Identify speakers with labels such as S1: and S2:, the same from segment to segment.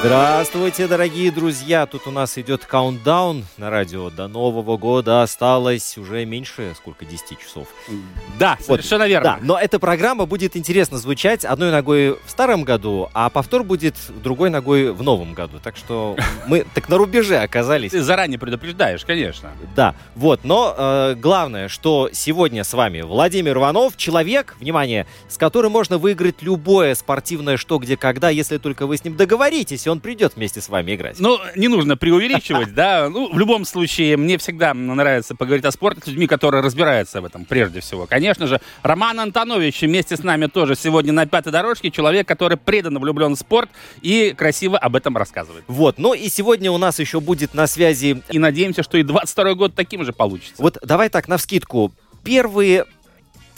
S1: Здравствуйте, дорогие друзья! Тут у нас идет каунтдаун на радио. До Нового года осталось уже меньше, сколько, 10 часов.
S2: Да,
S1: Вот,
S2: совершенно верно.
S1: Да, но эта программа будет интересно звучать одной ногой в старом году, а повтор будет другой ногой в новом году. Так что мы так на рубеже оказались.
S2: Ты заранее предупреждаешь, конечно.
S1: Да, вот, но э, главное, что сегодня с вами Владимир Иванов, человек, внимание, с которым можно выиграть любое спортивное что, где, когда, если только вы с ним договоритесь, и он придет вместе с вами играть.
S2: Ну, не нужно преувеличивать, да. Ну, в любом случае, мне всегда нравится поговорить о спорте с людьми, которые разбираются в этом, прежде всего. Конечно же, Роман Антонович вместе с нами тоже сегодня на пятой дорожке. Человек, который преданно влюблен в спорт и красиво об этом рассказывает.
S1: Вот, ну и сегодня у нас еще будет на связи...
S2: И надеемся, что и 22 год таким же получится.
S1: Вот давай так, навскидку, первые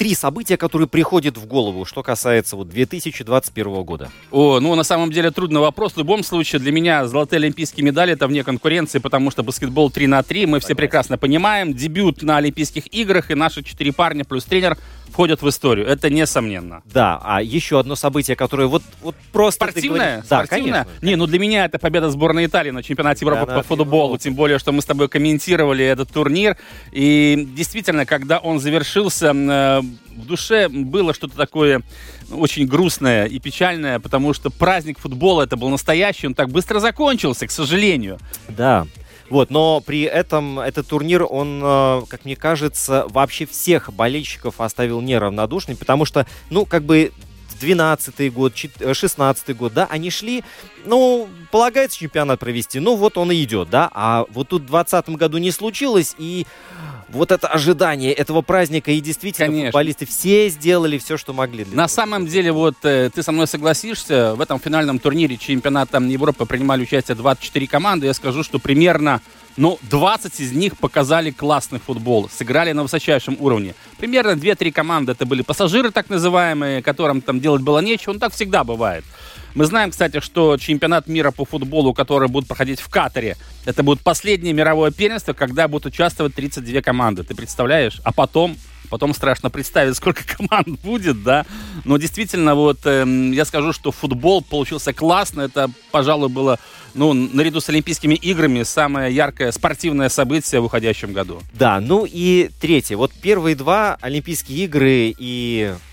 S1: три события, которые приходят в голову, что касается вот 2021 года.
S2: О, ну, на самом деле, трудный вопрос. В любом случае, для меня золотые олимпийские медали это вне конкуренции, потому что баскетбол 3 на 3, мы все прекрасно понимаем. Дебют на Олимпийских играх, и наши четыре парня плюс тренер входят в историю. Это несомненно.
S1: Да, а еще одно событие, которое вот, вот просто... ты
S2: Спортивная?
S1: говоришь- Да,
S2: Спортивная?
S1: конечно.
S2: Не, ну для меня это победа сборной Италии на чемпионате Европы
S1: Да,
S2: по футболу.
S1: ну.
S2: Тем более, что мы с тобой комментировали этот турнир. И действительно, когда он завершился, э, в душе было что-то такое очень грустное и печальное, потому что праздник футбола это был настоящий, он так быстро закончился, к сожалению.
S1: Да. Вот, но при этом этот турнир, он, э, как мне кажется, вообще всех болельщиков оставил неравнодушными, потому что, ну, как бы 12 год, 16 год, да, они шли, ну, полагается чемпионат провести, ну, вот он и идет, да, а вот тут в 20 году не случилось, и вот это ожидание этого праздника, и действительно
S2: Конечно.
S1: футболисты все сделали все, что могли.
S2: На
S1: этого.
S2: самом деле, вот э, ты со мной согласишься, в этом финальном турнире чемпионата Европы принимали участие 24 команды. Я скажу, что примерно ну, 20 из них показали классный футбол, сыграли на высочайшем уровне. Примерно 2-3 команды это были пассажиры, так называемые, которым там делать было нечего. Ну, так всегда бывает. Мы знаем, кстати, что чемпионат мира по футболу, который будет проходить в Катаре, это будет последнее мировое первенство, когда будут участвовать 32 команды. Ты представляешь? А потом Потом страшно представить, сколько команд будет, да. Но действительно, вот эм, я скажу, что футбол получился классно. Это, пожалуй, было, ну, наряду с Олимпийскими играми, самое яркое спортивное событие в уходящем году.
S1: Да, ну и третье. Вот первые два Олимпийские игры и э,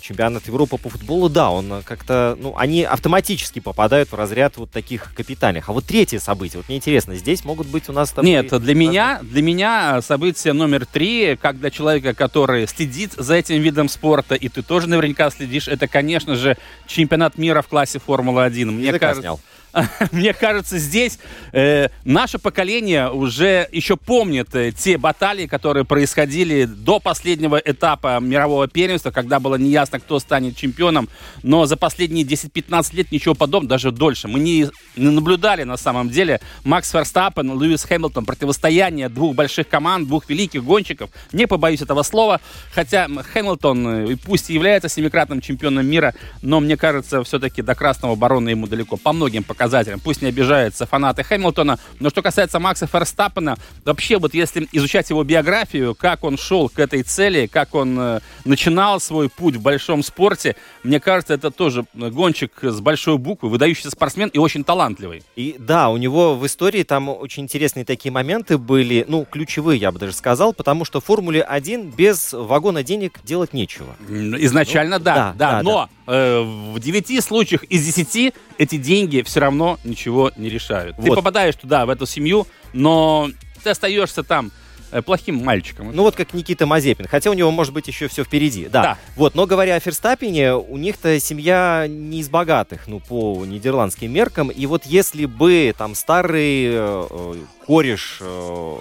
S1: чемпионат Европы по футболу, да, он э, как-то, ну, они автоматически попадают в разряд вот таких капитальных. А вот третье событие, вот мне интересно, здесь могут быть у нас... тобой-
S2: Нет, для меня, для меня событие номер три, как для человека, который следит за этим видом спорта, и ты тоже наверняка следишь, это, конечно же, чемпионат мира в классе Формула-1. Мне
S1: Языка
S2: кажется,
S1: снял.
S2: Мне кажется, здесь э, наше поколение уже еще помнит э, те баталии, которые происходили до последнего этапа мирового первенства, когда было неясно, кто станет чемпионом. Но за последние 10-15 лет ничего подобного, даже дольше, мы не, не наблюдали на самом деле Макс Ферстаппен, Льюис Хэмилтон, противостояние двух больших команд, двух великих гонщиков. Не побоюсь этого слова, хотя Хэмилтон, э, пусть и является семикратным чемпионом мира, но мне кажется, все-таки до красного барона ему далеко по многим показателям. Пусть не обижаются фанаты Хэмилтона, но что касается Макса Ферстаппена, вообще вот если изучать его биографию, как он шел к этой цели, как он э, начинал свой путь в большом спорте, мне кажется, это тоже гонщик с большой буквы, выдающийся спортсмен и очень талантливый.
S1: И да, у него в истории там очень интересные такие моменты были, ну, ключевые, я бы даже сказал, потому что в Формуле 1 без вагона денег делать нечего.
S2: Изначально
S1: Ну,
S2: да,
S1: да,
S2: да,
S1: да,
S2: но э, в 9 случаях из 10 эти деньги все равно ничего не решают. Ты
S1: Вот.
S2: попадаешь туда, в эту семью, но ты остаешься там э, плохим мальчиком.
S1: Ну вот как Никита Мазепин. Хотя у него может быть еще все впереди. Да.
S2: Да.
S1: Вот, но говоря о Ферстаппине, у них-то семья не из богатых, ну, по нидерландским меркам. И вот если бы там старый э, э, кореш э,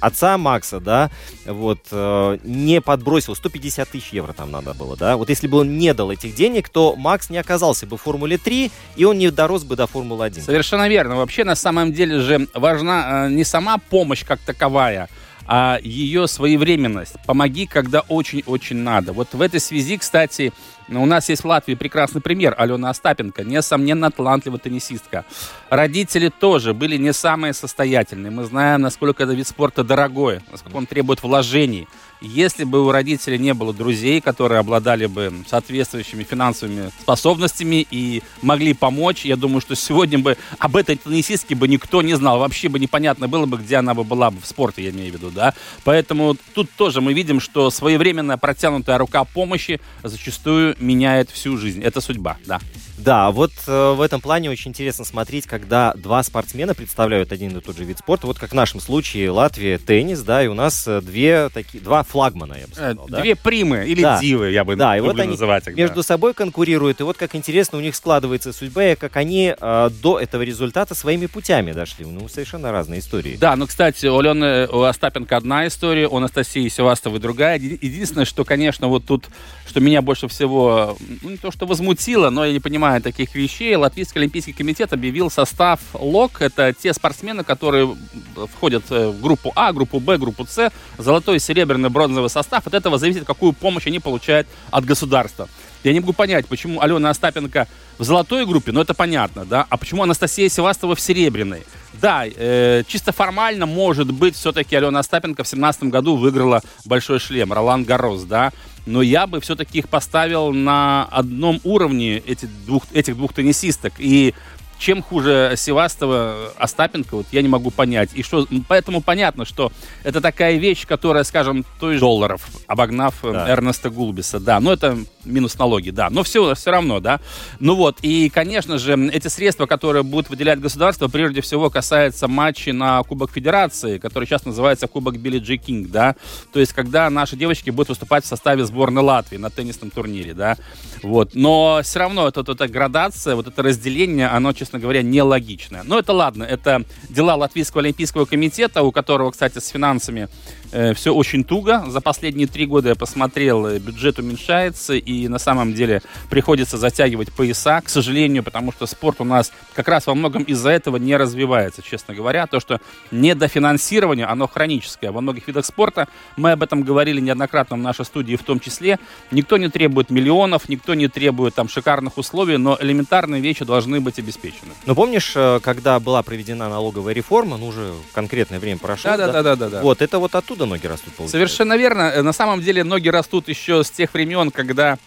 S1: отца Макса, да, вот, э, не подбросил, 150 тысяч евро там надо было, да, вот если бы он не дал этих денег, то Макс не оказался бы в Формуле 3, и он не дорос бы до Формулы 1.
S2: Совершенно верно. Вообще, на самом деле же важна э, не сама помощь как таковая, а ее своевременность. Помоги, когда очень-очень надо. Вот в этой связи, кстати, у нас есть в Латвии прекрасный пример. Алена Остапенко, несомненно, талантливая теннисистка. Родители тоже были не самые состоятельные. Мы знаем, насколько этот вид спорта дорогой, насколько он требует вложений. Если бы у родителей не было друзей, которые обладали бы соответствующими финансовыми способностями и могли помочь, я думаю, что сегодня бы об этой теннисистке бы никто не знал. Вообще бы непонятно было бы, где она бы была бы в спорте, я имею в виду, да. Поэтому тут тоже мы видим, что своевременная протянутая рука помощи зачастую меняет всю жизнь. Это судьба, да.
S1: Да, вот э, в этом плане очень интересно смотреть, когда два спортсмена представляют один и тот же вид спорта. Вот как в нашем случае Латвия теннис, да, и у нас э, две такие, два флагмана, я бы
S2: Э,
S1: сказал. да?
S2: Две примы или
S1: Да.
S2: дивы, я бы
S1: Да, и вот они
S2: называть их. да.
S1: между собой конкурируют, и вот как интересно у них складывается судьба, и как они э, до этого результата своими путями дошли. Ну, совершенно разные истории.
S2: Да, ну, кстати, у Алены у Остапенко одна история, у Анастасии Севастовой другая. Еди- Единственное, что, конечно, вот тут, что меня больше всего, ну, не то что возмутило, но я не понимаю таких вещей, Латвийский Олимпийский комитет объявил состав ЛОК. Это те спортсмены, которые входят э, в группу А, группу Б, группу С, золотой, серебряный, бронзовый состав. От этого зависит, какую помощь они получают от государства. Я не могу понять, почему Алена Остапенко в золотой группе, но это понятно, да, а почему Анастасия Севастова в серебряной? Да, э, чисто формально, может быть, все-таки Алена Остапенко в 2017 году выиграла большой шлем, Ролан Гарос, да, но я бы все-таки их поставил на одном уровне, эти двух, этих двух теннисисток, и чем хуже Севастова, Остапенко, вот я не могу понять. И что, поэтому понятно, что это такая вещь, которая, скажем, той же долларов, обогнав э,
S1: Да.
S2: Эрнеста Гулбиса, да. Но это минус налоги, да. Но все, все равно, да. Ну вот, и, конечно же, эти средства, которые будут выделять государство, прежде всего касаются матчей на Кубок Федерации, который сейчас называется Кубок Билли Джи Кинг, да. То есть, когда наши девочки будут выступать в составе сборной Латвии на теннисном турнире, да. Вот. Но все равно это, вот эта градация, вот это разделение, оно, честно говоря, нелогичное. Но это ладно, это дела Латвийского Олимпийского комитета, у которого, кстати, с финансами все очень туго. За последние три года я посмотрел, э, бюджет уменьшается, и на самом деле приходится затягивать пояса, к сожалению, потому что спорт у нас как раз во многом из-за этого не развивается, честно говоря. То, что недофинансирование, оно хроническое. Во многих видах спорта, мы об этом говорили неоднократно в нашей студии в том числе, никто не требует миллионов, никто не требует там шикарных условий, но элементарные вещи должны быть обеспечены.
S1: Но помнишь, э, когда была проведена налоговая реформа, ну уже конкретное время прошло,
S2: Да-да-да-да-да.
S1: Вот, это вот оттуда ноги растут, получается.
S2: Совершенно верно. Э, На самом деле ноги растут еще с тех времен, когда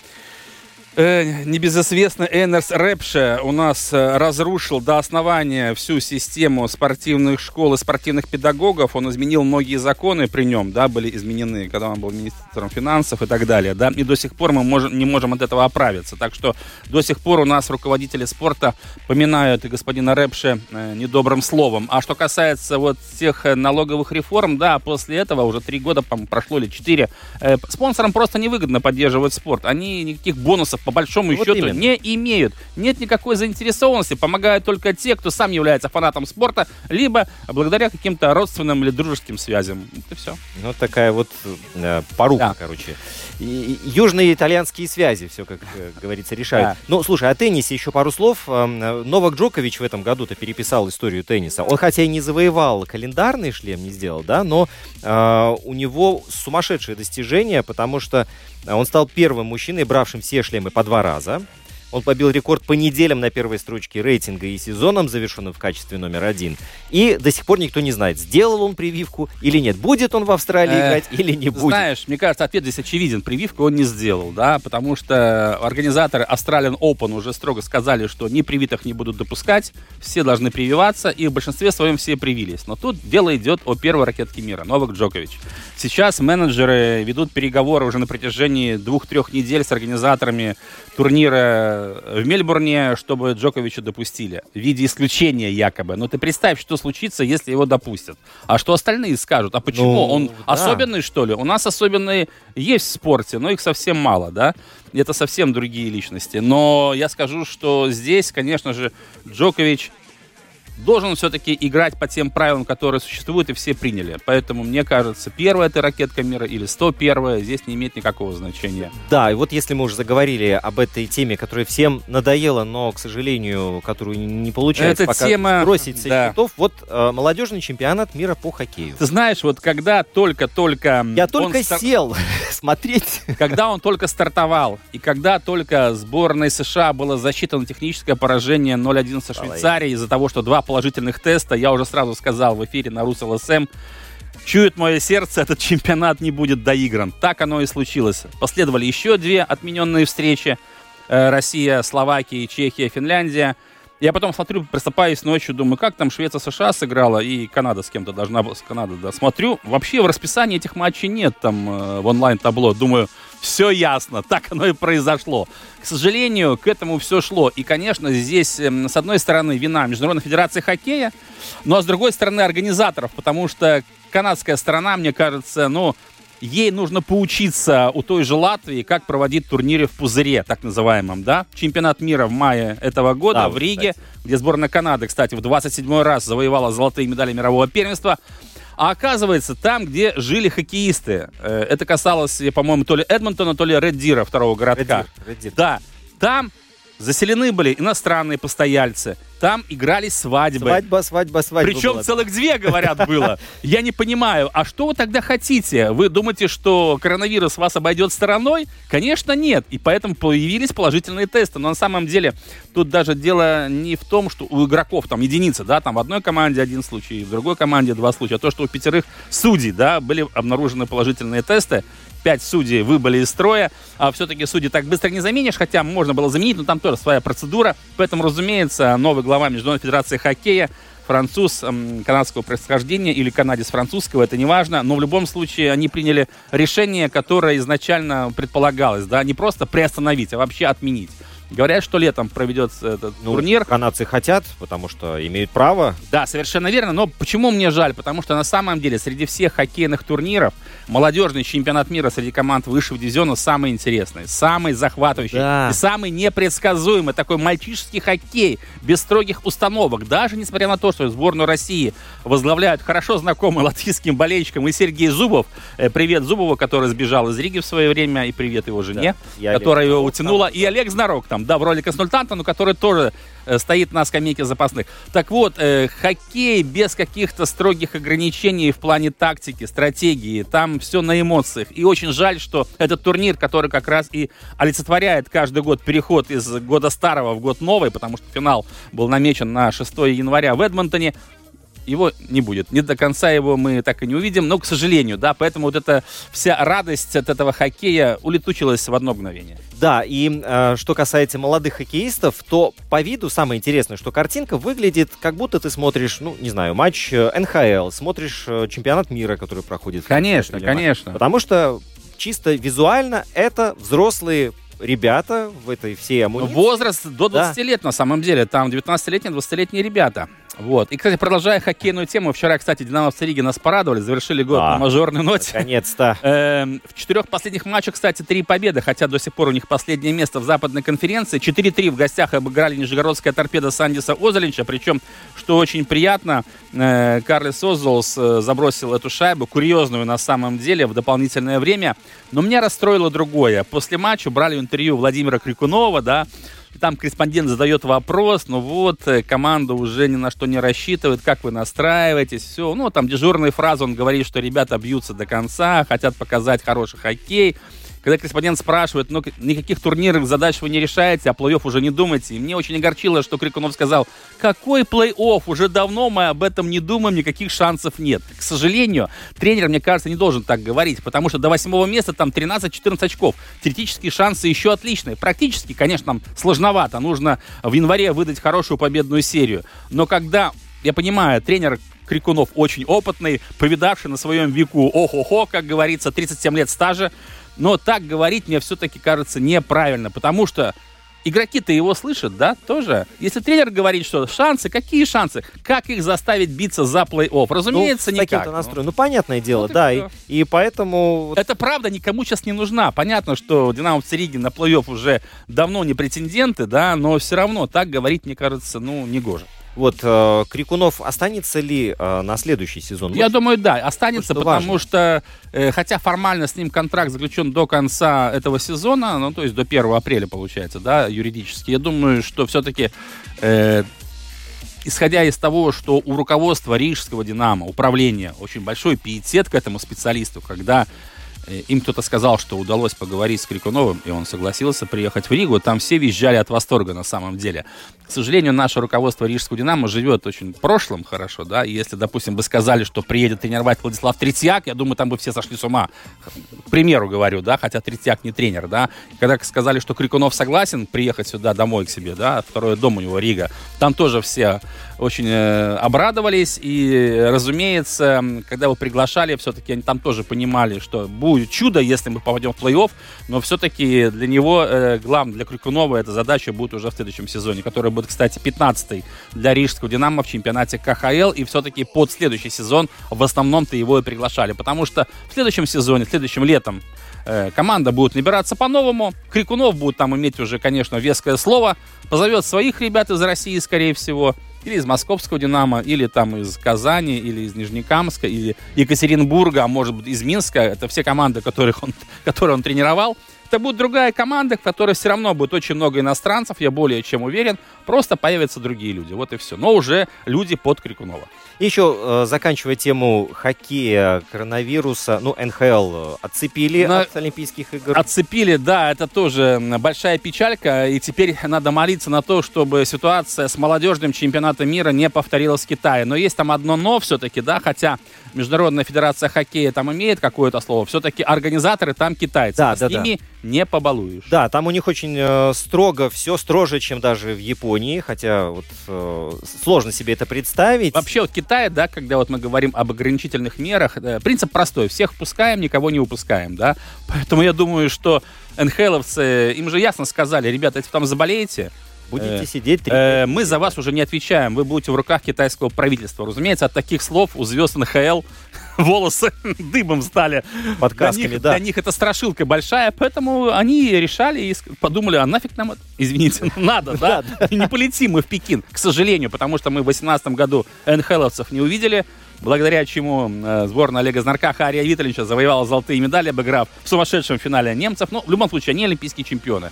S2: э, небезызвестный Энерс Рэпше у нас э, разрушил до основания всю систему спортивных школ и спортивных педагогов. Он изменил многие законы при нем, да, были изменены, когда он был министром финансов и так далее, да, и до сих пор мы можем, не можем от этого оправиться. Так что до сих пор у нас руководители спорта поминают и господина Рэпше э, недобрым словом. А что касается вот тех э, налоговых реформ, да, после этого уже три года, по-моему, прошло или четыре, э, спонсорам просто невыгодно поддерживать спорт. Они никаких бонусов по большому
S1: Вот
S2: счету
S1: именно.
S2: не имеют. Нет никакой заинтересованности. Помогают только те, кто сам является фанатом спорта, либо благодаря каким-то родственным или дружеским связям. Это все.
S1: Ну, такая вот э, порука,
S2: Да.
S1: короче. И- и южные итальянские связи, все, как э, говорится, решают.
S2: Да.
S1: Ну, слушай, о теннисе еще пару слов. Эм, Новак Джокович в этом году-то переписал историю тенниса. Он хотя и не завоевал календарный шлем, не сделал, да, но э, у него сумасшедшее достижение, потому что э, он стал первым мужчиной, бравшим все шлемы по два раза. Он побил рекорд по неделям на первой строчке рейтинга и сезоном, завершенным в качестве номер один. И до сих пор никто не знает, сделал он прививку или нет. Будет он в Австралии играть или не будет.
S2: Знаешь, мне кажется, ответ здесь очевиден. Прививку он не сделал, да, потому что организаторы Australian Open уже строго сказали, что ни привитых не будут допускать, все должны прививаться, и в большинстве своем все привились. Но тут дело идет о первой ракетке мира, Новак Джокович. Сейчас менеджеры ведут переговоры уже на протяжении двух-трех недель с организаторами турнира э, в Мельбурне, чтобы Джоковича допустили. В виде исключения якобы. Но ты представь, что случится, если его допустят. А что остальные скажут? А почему?
S1: Ну,
S2: Он
S1: да.
S2: особенный, что ли? У нас особенные есть в спорте, но их совсем мало, да? Это совсем другие личности. Но я скажу, что здесь, конечно же, Джокович должен все-таки играть по тем правилам, которые существуют, и все приняли. Поэтому, мне кажется, первая это ракетка мира или 101 здесь не имеет никакого значения.
S1: Да, и вот если мы уже заговорили об этой теме, которая всем надоела, но, к сожалению, которую не получается
S2: Эта
S1: пока
S2: тема,
S1: сбросить со
S2: да.
S1: счетов, вот э, молодежный чемпионат мира по хоккею.
S2: Ты знаешь, вот когда только-только...
S1: Я только
S2: стар-
S1: сел смотреть.
S2: Когда он только стартовал, и когда только сборной США было засчитано техническое поражение 0-1 со Швейцарией из-за того, что два положительных теста, я уже сразу сказал в эфире на Русл СМ, чует мое сердце, этот чемпионат не будет доигран. Так оно и случилось. Последовали еще две отмененные встречи. Э, Россия, Словакия, Чехия, Финляндия. Я потом смотрю, просыпаюсь ночью, думаю, как там Швеция, США сыграла, и Канада с кем-то должна была, с Канадой, да. Смотрю, вообще в расписании этих матчей нет там э, в онлайн-табло. Думаю, все ясно, так оно и произошло. К сожалению, к этому все шло. И, конечно, здесь, эм, с одной стороны, вина Международной Федерации Хоккея, но с другой стороны, организаторов, потому что канадская сторона, мне кажется, ну, ей нужно поучиться у той же Латвии, как проводить турниры в пузыре, так называемом, да? Чемпионат мира в мае этого года
S1: Да,
S2: в Риге, где сборная Канады, кстати, в 27 раз завоевала золотые медали мирового первенства. А оказывается, там, где жили хоккеисты, э, это касалось, по-моему, то ли Эдмонтона, то ли Реддира, второго городка.
S1: Реддир, Реддир.
S2: Да, там заселены были иностранные постояльцы, там игрались свадьбы.
S1: Свадьба, свадьба, свадьба.
S2: Причем
S1: была.
S2: целых две, говорят, было. Я не понимаю, а что вы тогда хотите? Вы думаете, что коронавирус вас обойдет стороной? Конечно, нет. И поэтому появились положительные тесты. Но на самом деле тут даже дело не в том, что у игроков там единицы, да, там в одной команде один случай, в другой команде два случая, а то, что у пятерых судей, да, были обнаружены положительные тесты. Пять судей выбыли из строя, а все-таки судей так быстро не заменишь, хотя можно было заменить, но там тоже своя процедура. Поэтому, разумеется, новый глава Международной Федерации Хоккея француз канадского происхождения или канадец французского, это не важно, но в любом случае они приняли решение, которое изначально предполагалось, да, не просто приостановить, а вообще отменить. Говорят, что летом проведется этот
S1: Ну,
S2: турнир.
S1: Канадцы хотят, потому что имеют право.
S2: Да, совершенно верно. Но почему мне жаль? Потому что на самом деле среди всех хоккейных турниров молодежный чемпионат мира среди команд высшего дивизиона самый интересный, самый захватывающий
S1: Да.
S2: и самый непредсказуемый. Такой мальчишеский хоккей, без строгих установок. Даже несмотря на то, что сборную России возглавляют хорошо знакомый латвийским болельщикам и Сергей Зубов. Э, Привет Зубову, который сбежал из Риги в свое время, и привет его жене,
S1: Олег
S2: которая его утянула. И Олег Знарок там, да, в роли консультанта, но который тоже э, стоит на скамейке запасных. Так вот, э, хоккей без каких-то строгих ограничений в плане тактики, стратегии, там все на эмоциях. И очень жаль, что этот турнир, который как раз и олицетворяет каждый год переход из года старого в год новый, потому что финал был намечен на 6 января в Эдмонтоне, его не будет. Не до конца его мы так и не увидим, но, к сожалению, да, поэтому вот эта вся радость от этого хоккея улетучилась в одно мгновение.
S1: Да, и э, что касается молодых хоккеистов, то по виду самое интересное, что картинка выглядит, как будто ты смотришь, ну, не знаю, матч э, НХЛ, смотришь э, чемпионат мира, который проходит.
S2: Конечно, конечно.
S1: Потому что чисто визуально это взрослые ребята в этой всей амуниции.
S2: Возраст до
S1: Да.
S2: 20 лет, на самом деле. Там 19-летние, 20-летние ребята. Вот. И, кстати, продолжая хоккейную тему, вчера, кстати, динамовцы Риги нас порадовали, завершили год
S1: Да.
S2: на мажорной ноте.
S1: Наконец-то.
S2: Эм, В четырех последних матчах, кстати, три победы, хотя до сих пор у них последнее место в западной конференции. 4-3 в гостях обыграли Нижегородская торпеда Сандиса Озолинча, причем, что очень приятно, э, Карлес Озолс э, забросил эту шайбу, курьезную на самом деле, в дополнительное время. Но меня расстроило другое. После матча брали интервью Владимира Крикунова, да, и там корреспондент задает вопрос, ну вот, э, команда уже ни на что не рассчитывает, как вы настраиваетесь, все. Ну, там дежурные фразы, он говорит, что ребята бьются до конца, хотят показать хороший хоккей. Когда корреспондент спрашивает, ну, никаких турнирных задач вы не решаете, о плей-офф уже не думаете. И мне очень огорчило, что Крикунов сказал, какой плей-офф, уже давно мы об этом не думаем, никаких шансов нет. К сожалению, тренер, мне кажется, не должен так говорить, потому что до восьмого места там 13-14 очков. Теоретические шансы еще отличные. Практически, конечно, нам сложновато. Нужно в январе выдать хорошую победную серию. Но когда, я понимаю, тренер Крикунов очень опытный, повидавший на своем веку ох-охо, как говорится, 37 лет стажа, но так говорить мне все-таки кажется неправильно, потому что игроки-то его слышат, да, тоже. Если тренер говорит, что шансы, какие шансы? Как их заставить биться за плей-офф? Разумеется,
S1: ну, с
S2: никак.
S1: таким-то
S2: Ну,
S1: настроем. Ну, понятное дело,
S2: и
S1: да. И, и поэтому...
S2: Это правда никому сейчас не нужна. Понятно, что динамовцы Риги на плей-офф уже давно не претенденты, да, но все равно так говорить, мне кажется, ну, не гоже.
S1: Вот э, Крикунов останется ли э, на следующий сезон?
S2: Я
S1: Вот
S2: думаю, да, останется,
S1: что
S2: потому
S1: важно.
S2: что, э, хотя формально с ним контракт заключен до конца этого сезона, ну, то есть до 1 апреля, получается, да, юридически, я думаю, что все-таки, исходя из того, что у руководства Рижского «Динамо», управления, очень большой пиетет к этому специалисту, когда э, им кто-то сказал, что удалось поговорить с Крикуновым, и он согласился приехать в Ригу. Там все визжали от восторга на самом деле. К сожалению, наше руководство Рижского «Динамо» живет очень в прошлом хорошо, да, если, допустим, бы сказали, что приедет тренировать Владислав Третьяк, я думаю, там бы все сошли с ума. К примеру говорю, да, хотя Третьяк не тренер, да. Когда сказали, что Крикунов согласен приехать сюда домой к себе, да, второй дом у него Рига, там тоже все очень э, обрадовались, и, разумеется, когда его приглашали, все-таки они там тоже понимали, что будет чудо, если мы попадем в плей-офф, но все-таки для него, э, главное, для Крикунова эта задача будет уже в следующем сезоне, который будет, кстати, 15-й для Рижского «Динамо» в чемпионате КХЛ, и все-таки под следующий сезон в основном-то его и приглашали, потому что в следующем сезоне, следующим летом э, команда будет набираться по-новому, Крикунов будет там иметь уже, конечно, веское слово, позовет своих ребят из России, скорее всего, или из московского «Динамо», или там из Казани, или из Нижнекамска, или Екатеринбурга, а может быть из Минска. Это все команды, которых он, которые он тренировал. Это будет другая команда, в которой все равно будет очень много иностранцев, я более чем уверен. Просто появятся другие люди, вот и все. Но уже люди под Крикунова.
S1: Еще, э, заканчивая тему хоккея, коронавируса, ну, НХЛ э, отцепили
S2: На-
S1: от Олимпийских игр.
S2: Отцепили, да, это тоже большая печалька. И теперь надо молиться на то, чтобы ситуация с молодежным чемпионатом мира не повторилась в Китае. Но есть там одно но все-таки, да, хотя Международная федерация хоккея там имеет какое-то слово, все-таки организаторы там китайцы.
S1: Да,
S2: С
S1: да, да.
S2: ними не побалуешь.
S1: Да, там у них очень э, строго, все строже, чем даже в Японии, хотя вот э, сложно себе это представить.
S2: Вообще вот Китай, да, когда вот мы говорим об ограничительных мерах, э, принцип простой. Всех впускаем, никого не упускаем, да. Поэтому я думаю, что НХЛовцы, им же ясно сказали, ребята, если вы там заболеете,
S1: Будете
S2: э,
S1: сидеть
S2: Э, мы за вас уже не отвечаем. Вы будете в руках китайского правительства. Разумеется, от таких слов у звезд НХЛ волосы дыбом стали.
S1: под
S2: Для них,
S1: да.
S2: для них это страшилка большая, поэтому они решали и подумали, а нафиг нам это? Извините, ну надо, да? Не полетим мы в Пекин, к сожалению, потому что мы в 2018 году НХЛовцев не увидели, благодаря чему э, сборная Олега Знарка Хария Витальевича завоевала золотые медали, обыграв в сумасшедшем финале немцев. Но в любом случае, они олимпийские чемпионы.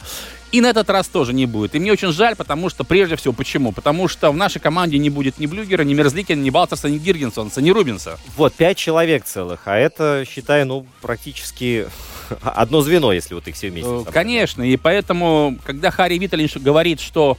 S2: И на этот раз тоже не будет. И мне очень жаль, потому что, прежде всего, почему? Потому что в нашей команде не будет ни Блюгера, ни Мерзликина, ни Балтерса, ни Гиргенсонса, ни Рубинса.
S1: Вот, пять человек целых, а это, считай, ну, практически одно звено, если вот их все вместе. Собрать.
S2: Конечно, и поэтому, когда Харри Витальевич говорит, что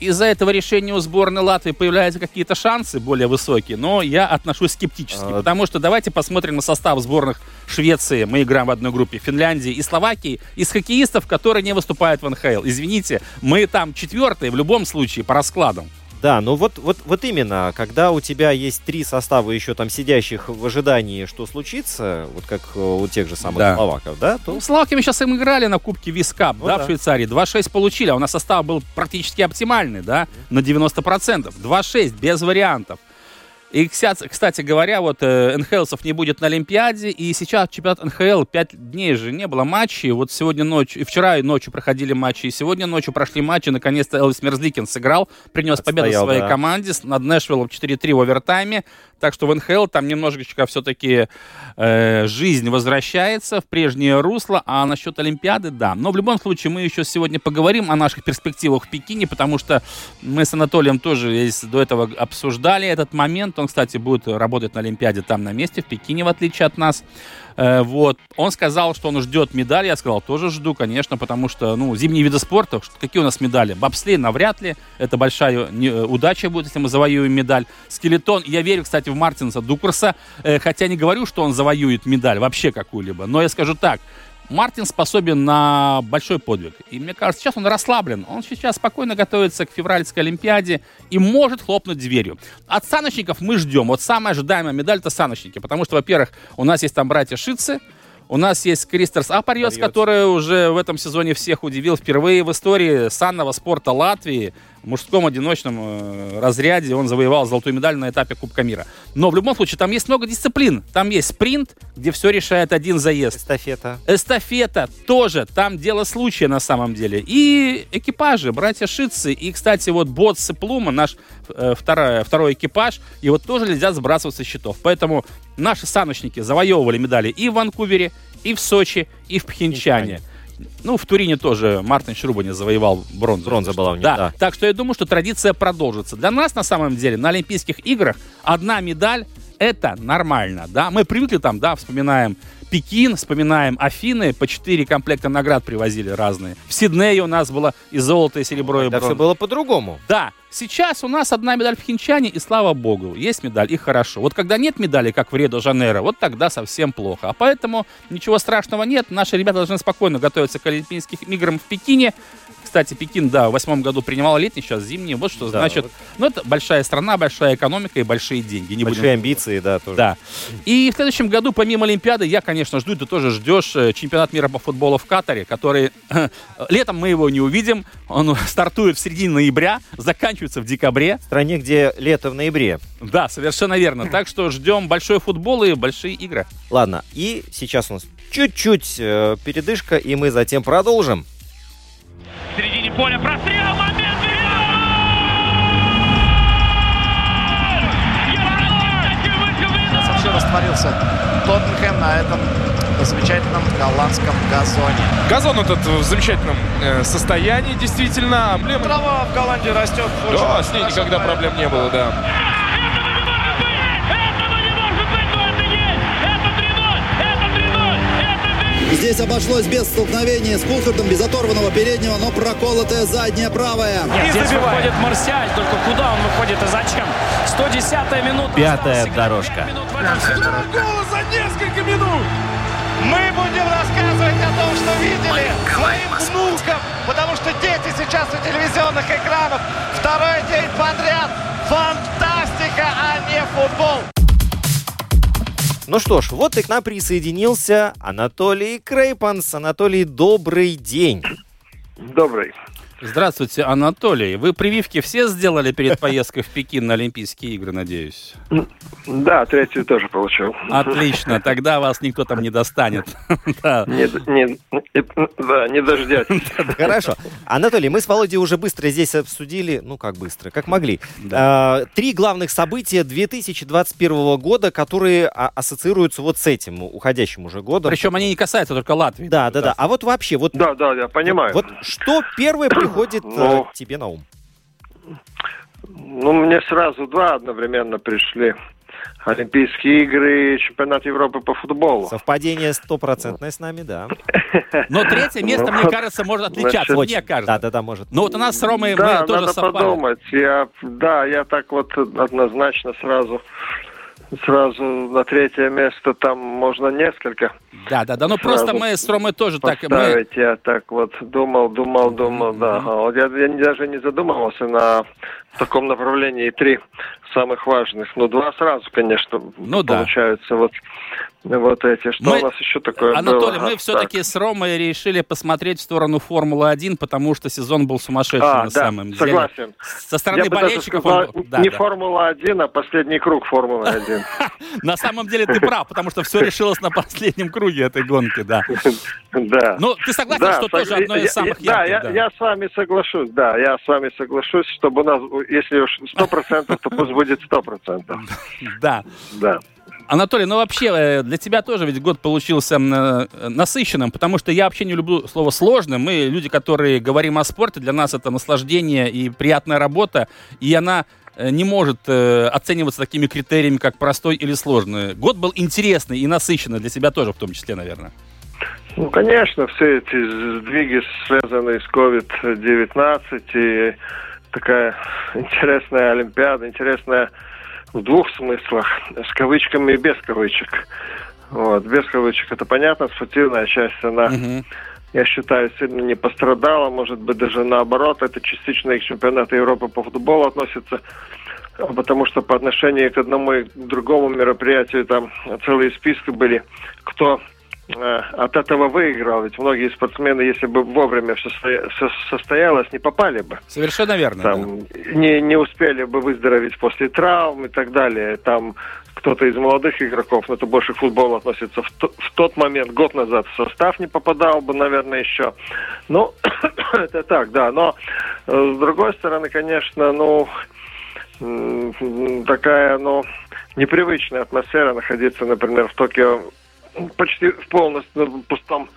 S2: из-за этого решения у сборной Латвии появляются какие-то шансы более высокие, но я отношусь скептически,
S1: А.
S2: потому что давайте посмотрим на состав сборных Швеции, мы играем в одной группе, Финляндии и Словакии, из хоккеистов, которые не выступают в НХЛ. Извините, мы там четвертые в любом случае по раскладам.
S1: Да, ну вот, вот, вот именно, когда у тебя есть три состава еще там сидящих в ожидании, что случится, вот как э, у тех же самых
S2: Да.
S1: словаков, да, то
S2: Ну, Словаками сейчас им играли на Кубке Вискап,
S1: Ну
S2: да,
S1: да.
S2: в Швейцарии. 2-6 получили, а у нас состав был практически оптимальный, да, на 90%. 2-6, без вариантов. И, кстати говоря, вот э, НХЛсов не будет на Олимпиаде, и сейчас чемпионат НХЛ 5 дней же не было матчей. Вот сегодня ночью, и вчера и ночью проходили матчи, и сегодня ночью прошли матчи. Наконец-то Элвис Мерзликин сыграл, принес победу
S1: Отстоял,
S2: своей
S1: да.
S2: команде над Нэшвиллом 4-3 в овертайме. Так что в НХЛ там немножечко все-таки э, жизнь возвращается в прежнее русло, а насчет Олимпиады, да. Но в любом случае мы еще сегодня поговорим о наших перспективах в Пекине, потому что мы с Анатолием тоже до этого обсуждали этот момент. Он, кстати, будет работать на Олимпиаде там на месте, в Пекине, в отличие от нас. Э, вот. Он сказал, что он ждет медаль. Я сказал, тоже жду, конечно, потому что, ну, зимние виды спорта, какие у нас медали? Бобслей навряд ли. Это большая э, удача будет, если мы завоюем медаль. Скелетон, я верю, кстати, в Мартинса Дукурса, э, хотя не говорю, что он завоюет медаль вообще какую-либо. Но я скажу так, Мартин способен на большой подвиг. И мне кажется, сейчас он расслаблен. Он сейчас спокойно готовится к февральской Олимпиаде и может хлопнуть дверью. От саночников мы ждем. Вот самая ожидаемая медаль это саночники. Потому что, во-первых, у нас есть там братья Шицы, У нас есть Кристерс Апарьос, который уже в этом сезоне всех удивил. Впервые в истории санного спорта Латвии мужском одиночном э, разряде он завоевал золотую медаль на этапе Кубка мира. Но в любом случае там есть много дисциплин. Там есть спринт, где все решает один заезд.
S1: Эстафета.
S2: Эстафета тоже, там дело случая на самом деле. И экипажи, братья Шитцы. И, кстати, вот Ботс и Плума, наш э, второй, второй экипаж, вот тоже нельзя сбрасывать со счетов. Поэтому наши саночники завоевывали медали и в Ванкувере, и в Сочи, и в Пхенчане. Ну, в Турине тоже Мартин Шрубанец завоевал бронзу.
S1: Бронза была у них,
S2: да.
S1: да.
S2: Так что я думаю, что традиция продолжится. Для нас, на самом деле, на Олимпийских играх одна медаль это нормально, да. Мы привыкли там, да, вспоминаем Пекин, вспоминаем Афины, по четыре комплекта наград привозили разные. В Сиднее у нас было и золото, и серебро, и
S1: Да все
S2: бронза.
S1: было по-другому.
S2: Да, сейчас у нас одна медаль в Хинчане, и слава богу, есть медаль, и хорошо. Вот когда нет медали, как в Рио-де-Жанейро, вот тогда совсем плохо. А поэтому ничего страшного нет. Наши ребята должны спокойно готовиться к Олимпийским играм в Пекине. Кстати, Пекин, да, в восьмом году принимал летний, сейчас зимний. Вот что
S1: Да,
S2: значит.
S1: вот.
S2: Ну, это большая страна, большая экономика и большие деньги. Не
S1: Большие
S2: будем
S1: амбиции, да, тоже.
S2: да. И в следующем году, помимо Олимпиады, я, конечно, жду, ты тоже ждешь э, чемпионат мира по футболу в Катаре, который летом мы его не увидим. Он стартует в середине ноября, заканчивается в декабре.
S1: В стране, где лето в ноябре.
S2: Да, совершенно верно. Так что ждем большой футбол и большие игры.
S1: Ладно, и сейчас у нас чуть-чуть э, передышка, и мы затем продолжим.
S3: В середине поля прострел, момент!
S4: Вообще растворился Тоттенхэм на этом замечательном голландском газоне.
S5: Газон этот в замечательном э, состоянии, действительно. Проблем-
S4: Трава в Голландии растет.
S5: Да, с ней никогда
S4: да.
S5: проблем не было, да.
S6: Здесь обошлось без столкновения с Кулхардом, без оторванного переднего, но проколотая задняя правая.
S7: Здесь выходит Марсиаль, только куда он выходит и зачем? 110-я минута.
S1: Пятая
S7: Осталось
S1: дорожка.
S7: минут в этом
S5: за несколько минут!
S4: Мы будем рассказывать о том, что видели своим внукам, потому что дети сейчас у телевизионных экранов. Второй день подряд. Фантастика, а не футбол.
S1: Ну что ж, вот и к нам присоединился Анатолий Крейпанс. Анатолий, добрый день.
S8: Добрый.
S2: Здравствуйте, Анатолий. Вы прививки все сделали перед поездкой в Пекин на Олимпийские игры, надеюсь?
S8: Да, третью тоже получил.
S2: Отлично, тогда вас никто там не достанет. Да.
S8: Не, дождетесь.
S1: Хорошо. Анатолий, мы с Володей уже быстро здесь обсудили, ну как быстро, как могли. А, Три главных события 2021 года, которые а, ассоциируются вот с этим уходящим уже годом.
S2: Причем они не касаются только Латвии.
S1: Да, да, да. А вот вообще, вот,
S8: Да, да, я понимаю.
S1: вот что первое приходит э,
S8: Ну.
S1: тебе на ум?
S8: Ну, мне сразу два одновременно пришли. Олимпийские игры и чемпионат Европы по футболу.
S1: Совпадение стопроцентное с нами, да.
S2: Но третье место,
S8: Ну,
S2: мне кажется, может отличаться.
S8: значит,
S2: Мне кажется.
S1: Да, да, да, может.
S2: Ну вот у нас с Ромой
S8: да,
S2: мы тоже
S8: надо
S2: совпали.
S8: подумать. Я, да, я так вот однозначно сразу, сразу на третье место там можно несколько
S2: Да, да, да. Ну просто мы с Ромой тоже так. Мы...
S8: Я так вот думал, думал, думал, да. Ага. Вот я, я даже не задумывался на таком направлении три самых важных. Ну, два сразу, конечно,
S2: Ну да.
S8: получаются вот, вот эти. Что
S2: Мы-
S8: у нас еще такое
S2: Анатолий,
S8: было?
S2: мы
S8: А,
S2: все-таки с Ромой решили посмотреть в сторону Формулы-1, потому что сезон был сумасшедший
S8: А,
S2: на
S8: да,
S2: самом деле.
S8: согласен.
S2: Со стороны
S8: Я
S2: болельщиков
S8: сказал,
S2: он да,
S8: не
S2: да.
S8: Формула-1, а последний круг Формулы-1.
S2: На самом деле ты прав, потому что все решилось на последнем круге этой гонки, да.
S8: Да.
S2: Ну, ты согласен, что тоже одно из самых ярких?
S8: Да, я, с вами соглашусь, да, я с вами соглашусь, чтобы у нас, если уж сто процентов, то пусть будет сто процентов.
S2: Да.
S8: Да.
S2: Анатолий, ну вообще э, для тебя тоже ведь год получился э, насыщенным, потому что я вообще не люблю слово сложным. Мы люди, которые говорим о спорте, для нас это наслаждение и приятная работа, и она э, не может оцениваться такими критериями, как простой или сложный. Год был интересный и насыщенный для себя тоже в том числе, наверное.
S8: Ну, конечно, все эти сдвиги связаны с COVID-19 и такая интересная Олимпиада, интересная в двух смыслах, с кавычками и без кавычек. Вот, без кавычек это понятно, спортивная часть, она,
S2: Мгм.
S8: я считаю, сильно не пострадала, может быть, даже наоборот, это частично к чемпионату Европы по футболу относится, потому что по отношению к одному и к другому мероприятию там целые списки были, кто от этого выиграл. Ведь многие спортсмены, если бы вовремя все состоялось, не попали бы.
S2: Совершенно верно.
S8: Там, да. не, не успели бы выздороветь после травм и так далее. Там кто-то из молодых игроков, но это больше к футболу относится, в, то, в тот момент, год назад, в состав не попадал бы, наверное, еще. Ну, это так, да. Но, э, с другой стороны, конечно, ну, такая, ну, непривычная атмосфера находиться, например, в Токио почти в полностью пустом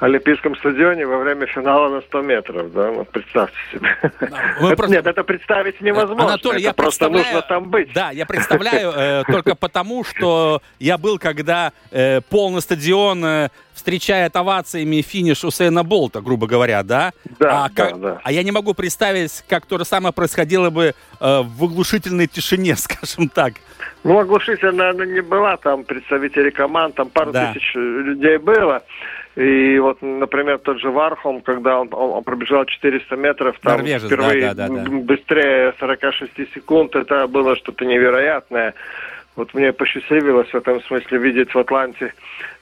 S8: Олимпийском стадионе во время финала на 100 метров, да, ну, представьте себе.
S2: это,
S8: просто... Нет, это представить невозможно.
S2: Анатолий,
S8: это
S2: я
S8: просто нужно там быть.
S2: Да, я представляю э, только потому, что я был, когда э, полный стадион э, встречает овациями финиш Усейна Болта, грубо говоря, да?
S8: Да,
S2: а,
S8: да,
S2: как,
S8: да.
S2: А я не могу представить, как то же самое происходило бы э, в оглушительной тишине, скажем так.
S8: Ну, оглушительная она не была, там представители команд, там пару
S2: Да.
S8: тысяч людей было. И вот, например, тот же Вархом, когда он, он- пробежал 400 метров, там
S2: Норвежец,
S8: впервые
S2: да, да, да, да.
S8: быстрее 46 секунд, это было что-то невероятное. Вот мне посчастливилось в этом смысле видеть в Атланте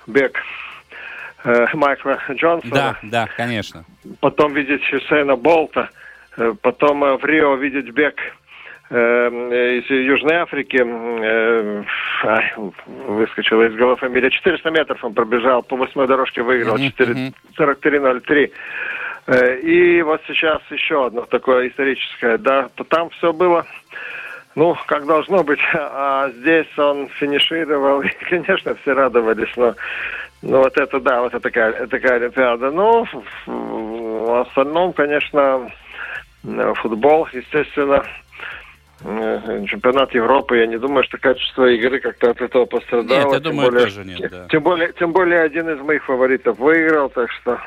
S8: бег э, Майкла Джонсона
S2: Да, да, конечно.
S8: потом видеть Хюсейна Болта, э, потом э, в Рио видеть бег из Южной Африки, э, выскочила из головы фамилия, 400 метров он пробежал, по восьмой дорожке выиграл,
S2: Мгм,
S8: 4,
S2: мгм.
S8: 43.03. Э, И вот сейчас еще одно такое историческое, да, то там все было, ну, как должно быть, а здесь он финишировал, и, конечно, все радовались, но ну, вот это, да, вот это такая, такая Олимпиада. Ну, в, в остальном, конечно, футбол, естественно, чемпионат Европы, я не думаю, что качество игры как-то от этого пострадало.
S2: Нет, я
S8: Тем
S2: думаю,
S8: более-
S2: тоже нет, да.
S8: Тем более, тем более один из моих фаворитов выиграл, так что...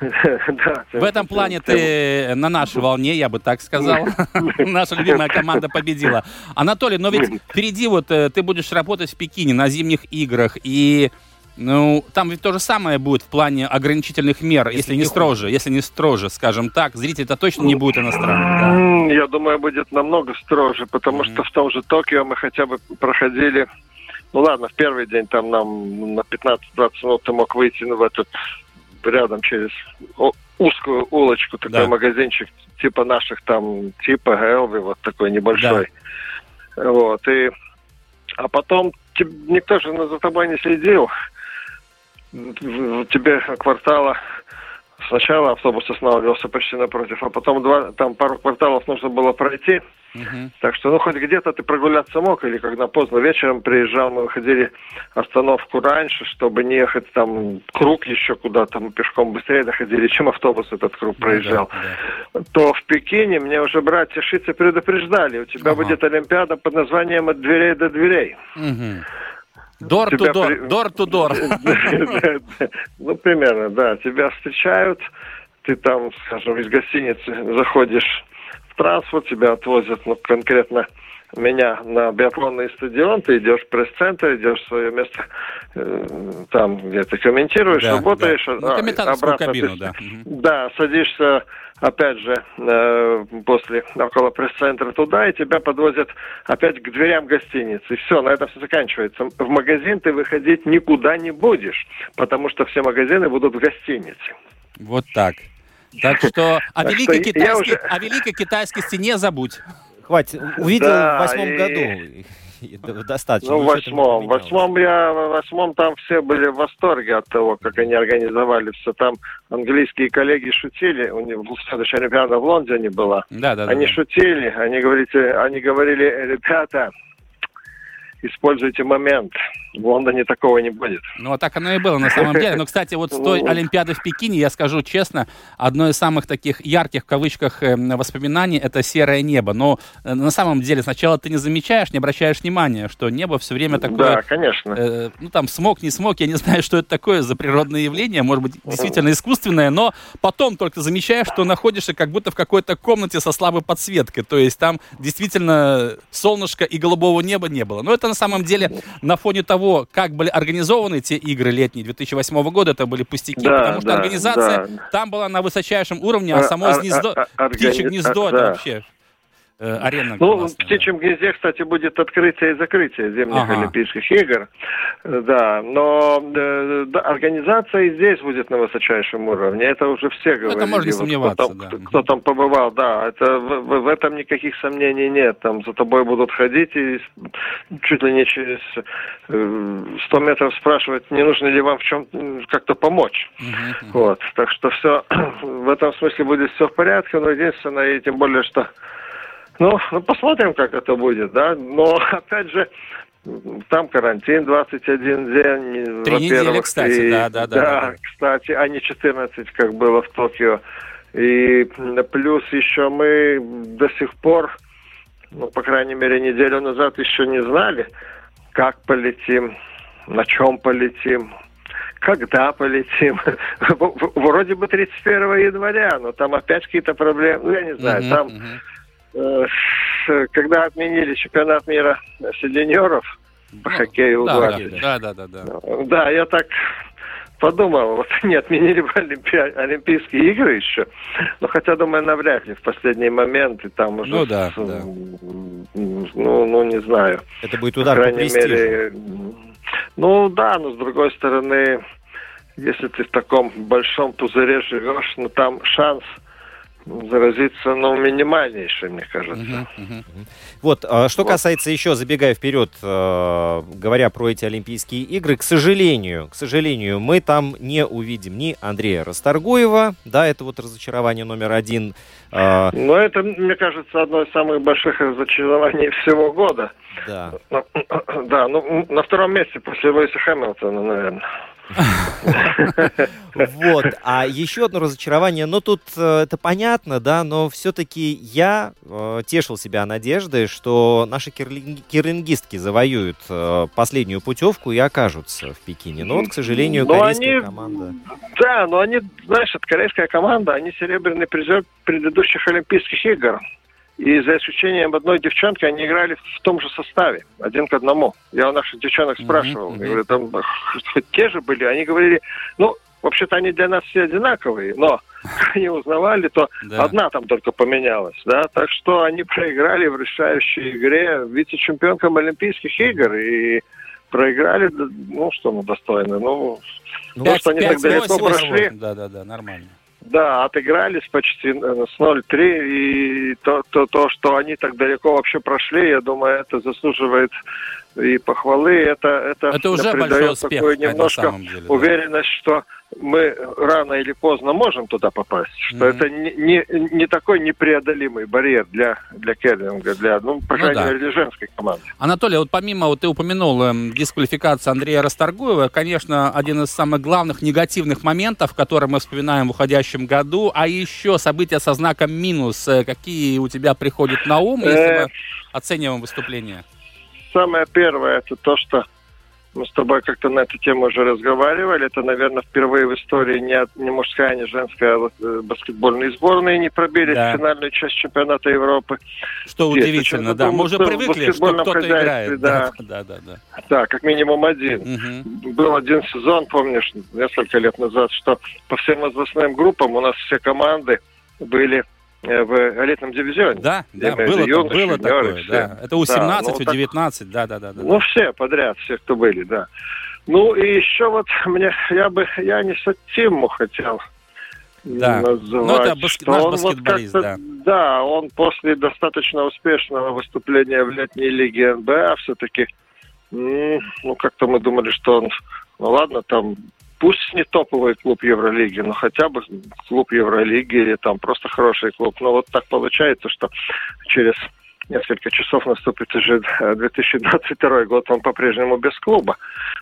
S8: да,
S2: В этом плане ты на нашей волне, я бы так сказал. Наша любимая команда победила. Анатолий, но ведь впереди вот э, ты будешь работать в Пекине на зимних играх, и ну, там ведь то же самое будет в плане ограничительных мер, если, не строже, если не строже, скажем так. Зритель-то точно не будет иностранным.
S8: М, Я думаю, будет намного строже, потому что в том же Токио мы хотя бы проходили, ну ладно, в первый день там нам на 15-20 минут ты мог выйти ну, в этот рядом через узкую улочку, такой
S2: Да.
S8: магазинчик типа наших там, типа Элви, вот такой небольшой. Вот, и а потом никто же за тобой не следил. В- Тебе квартала сначала автобус останавливался почти напротив, а потом два, там пару кварталов нужно было пройти.
S2: Мгм.
S8: Так что, ну, хоть где-то ты прогуляться мог, или когда поздно вечером приезжал, мы выходили остановку раньше, чтобы не ехать там круг еще куда-то, мы пешком быстрее доходили, чем автобус этот круг проезжал. То в Пекине мне уже братья Шицы предупреждали, у тебя
S2: Ага.
S8: будет Олимпиада под названием «От дверей до дверей».
S2: Мгм. To door.
S8: Ну, примерно, да. Тебя встречают, ты там, скажем, из гостиницы заходишь в транспорт, тебя отвозят, ну, конкретно меня на биатлонный стадион, ты идешь в пресс-центр, идешь в свое место, э, там, где ты комментируешь,
S2: Да,
S8: работаешь.
S2: да. Ну,
S8: а,
S2: комментаторскую
S8: обратно
S2: кабину,
S8: ты-
S2: да.
S8: Да, садишься, опять же, э, после около пресс-центра туда, и тебя подвозят опять к дверям гостиницы. И все, на этом все заканчивается. В магазин ты выходить никуда не будешь, потому что все магазины будут в гостинице.
S2: Вот так. Так что о великой, китайской,
S8: уже-
S2: о великой китайской стене забудь.
S1: Хватит, увидел
S8: Да,
S1: в восьмом
S8: и-
S1: году. И Достаточно.
S8: Ну, в
S1: там не
S8: восьмом. В восьмом я, в восьмом там все были в восторге от того, как они организовали все. Там английские коллеги шутили. У них следующая Олимпиада в Лондоне была.
S2: Да, да, да.
S8: Они
S2: да.
S8: шутили, они, говорите, они говорили, ребята, используйте момент. В Лондоне такого не будет.
S2: Ну, а так оно и было на самом деле. Но, кстати, вот с той
S8: Ну.
S2: Олимпиады в Пекине, я скажу честно, одно из самых таких ярких, в кавычках, э, воспоминаний — это серое небо. Но э, на самом деле сначала ты не замечаешь, не обращаешь внимания, что небо все время
S8: Да,
S2: такое...
S8: конечно.
S2: э, ну, там, смог, не смог, я не знаю, что это такое за природное явление, может быть, действительно искусственное, но потом только замечаешь, что находишься как будто в какой-то комнате со слабой подсветкой, то есть там действительно солнышко и голубого неба не было. Но это на самом деле на фоне того, как были организованы те игры летние 2008 года, это были пустяки,
S8: Да,
S2: потому что
S8: да,
S2: организация
S8: да.
S2: там была на высочайшем уровне, а
S8: А-
S2: само
S8: а-
S2: гнездо,
S8: а- а-
S2: птичье гнездо,
S8: а,
S2: это
S8: да.
S2: вообще... э, арена.
S8: Ну,
S2: классная,
S8: в птичьем гнезде, кстати, будет открытие и закрытие зимних
S2: Ага.
S8: Олимпийских игр. Э, Да, но э, да, организация и здесь будет на высочайшем уровне. Это уже все говорили.
S2: Ну, можно не сомневаться,
S8: кто, там,
S2: да.
S8: кто, там побывал, да. Это, в, в- этом никаких сомнений нет. Там за тобой будут ходить и чуть ли не через э, 100 метров спрашивать, не нужно ли вам в чем как-то помочь. Вот. Так что все в этом смысле будет все в порядке, но единственное, и тем более, что ну, ну, посмотрим, как это будет, да. Но, опять же, там карантин 21 день.
S2: Три недели, кстати,
S8: и-
S2: да, да, да, да, да.
S8: кстати, а не 14, как было в Токио. И плюс еще мы до сих пор, ну, по крайней мере, неделю назад еще не знали, как полетим, на чем полетим, когда полетим. Вроде бы 31 января, но там опять какие-то проблемы. Ну, я не знаю,
S2: Мгм,
S8: там
S2: мгм.
S8: Э, когда отменили чемпионат мира сеньоров по хоккею
S2: Ну, Да,
S8: U20.
S2: да, да, да, да.
S8: Да, я так подумал, вот они отменили бы Олимпи- Олимпийские игры еще, но хотя, думаю, навряд ли в последний момент, и там уже...
S2: Ну да,
S8: с-
S2: да.
S8: Ну, ну, не знаю.
S1: Это будет
S8: По
S1: удар по
S8: крайней
S1: престижу.
S8: мере, ну да, но с другой стороны, если ты в таком большом пузыре живешь, ну там шанс заразиться, ну, минимальнейший, мне кажется.
S1: Вот, а, что касается еще, забегая вперед, э, говоря про эти Олимпийские игры, к сожалению, к сожалению, мы там не увидим ни Андрея Расторгуева, да, это вот разочарование номер один. э,
S8: Но это, мне кажется, одно из самых больших разочарований всего года.
S1: да.
S8: Да, ну, на втором месте после Луиса Хэмилтона, наверное.
S1: Вот, а еще одно разочарование, ну тут э, это понятно, да, но все-таки я э, тешил себя надеждой, что наши кирлингистки завоюют э, последнюю путевку и окажутся в Пекине. Но вот, к сожалению,
S8: Но
S1: корейская команда...
S8: Да, но они, знаешь, это корейская команда, они серебряный призер предыдущих Олимпийских игр. И за исключением одной девчонки, они играли в том же составе, один к одному. Я у наших девчонок спрашивал, я говорю, там хоть те же были, они говорили, ну, вообще-то они для нас все одинаковые, но они узнавали, то
S2: Да.
S8: одна там только поменялась, да, так что они проиграли в решающей игре вице-чемпионкам Олимпийских игр и проиграли, ну, что мы достойны, ну, то,
S2: Пять-
S8: что они так
S2: пять
S8: далеко
S2: восемь.
S8: прошли,
S2: Да, да, да, нормально.
S8: Да, отыгрались почти э, с 0-3, и то, то, то, что они так далеко вообще прошли, я думаю, это заслуживает и похвалы, это, это,
S2: Это уже
S8: придает
S2: успех,
S8: такую немножко
S2: деле, да.
S8: уверенность, что мы рано или поздно можем туда попасть, что
S2: Мгм.
S8: это не, не, не такой непреодолимый барьер для, для керлинга, для, ну, по
S2: Ну
S8: крайней
S2: да.
S8: мере, для женской команды.
S2: Анатолий, вот помимо, вот ты упомянул эм, дисквалификацию Андрея Расторгуева, конечно, один из самых главных негативных моментов, которые мы вспоминаем в уходящем году, а еще события со знаком минус, э, какие у тебя приходят на ум, если
S8: Э.
S2: мы оцениваем выступление?
S8: Самое первое, это то, что мы с тобой как-то на эту тему уже разговаривали. Это, наверное, впервые в истории ни, ни мужская, ни женская э, баскетбольные сборные не пробили
S2: Да.
S8: финальную часть чемпионата Европы.
S2: Что
S8: Есть,
S2: удивительно, да. Мы уже
S8: в
S2: привыкли, что кто-то играет.
S8: да.
S2: Да, да, да.
S8: Да, как минимум один.
S2: Мгм.
S8: Был один сезон, помнишь, несколько лет назад, что по всем возрастным группам у нас все команды были в элитном дивизионе.
S2: Да, да, было,
S8: юноши,
S2: было
S8: юниоры,
S2: такое,
S8: все.
S2: да. Это у 17,
S8: ну,
S2: у
S8: так-
S2: 19, да, да, да. да.
S8: Ну, все подряд, все, кто были, да. Ну, и еще вот мне, я бы, я не Сатиму хотел
S2: Да.
S8: называть.
S2: Ну, это баск- наш
S8: он вот
S2: баскетболист,
S8: как-то- Да, он после достаточно успешного выступления в летней лиге НБА все-таки, ну, как-то мы думали, что он, ну, ладно, там, пусть не топовый клуб Евролиги, но хотя бы клуб Евролиги или там просто хороший клуб. Но вот так получается, что через несколько часов наступит уже э, 2022 год, он по-прежнему без клуба.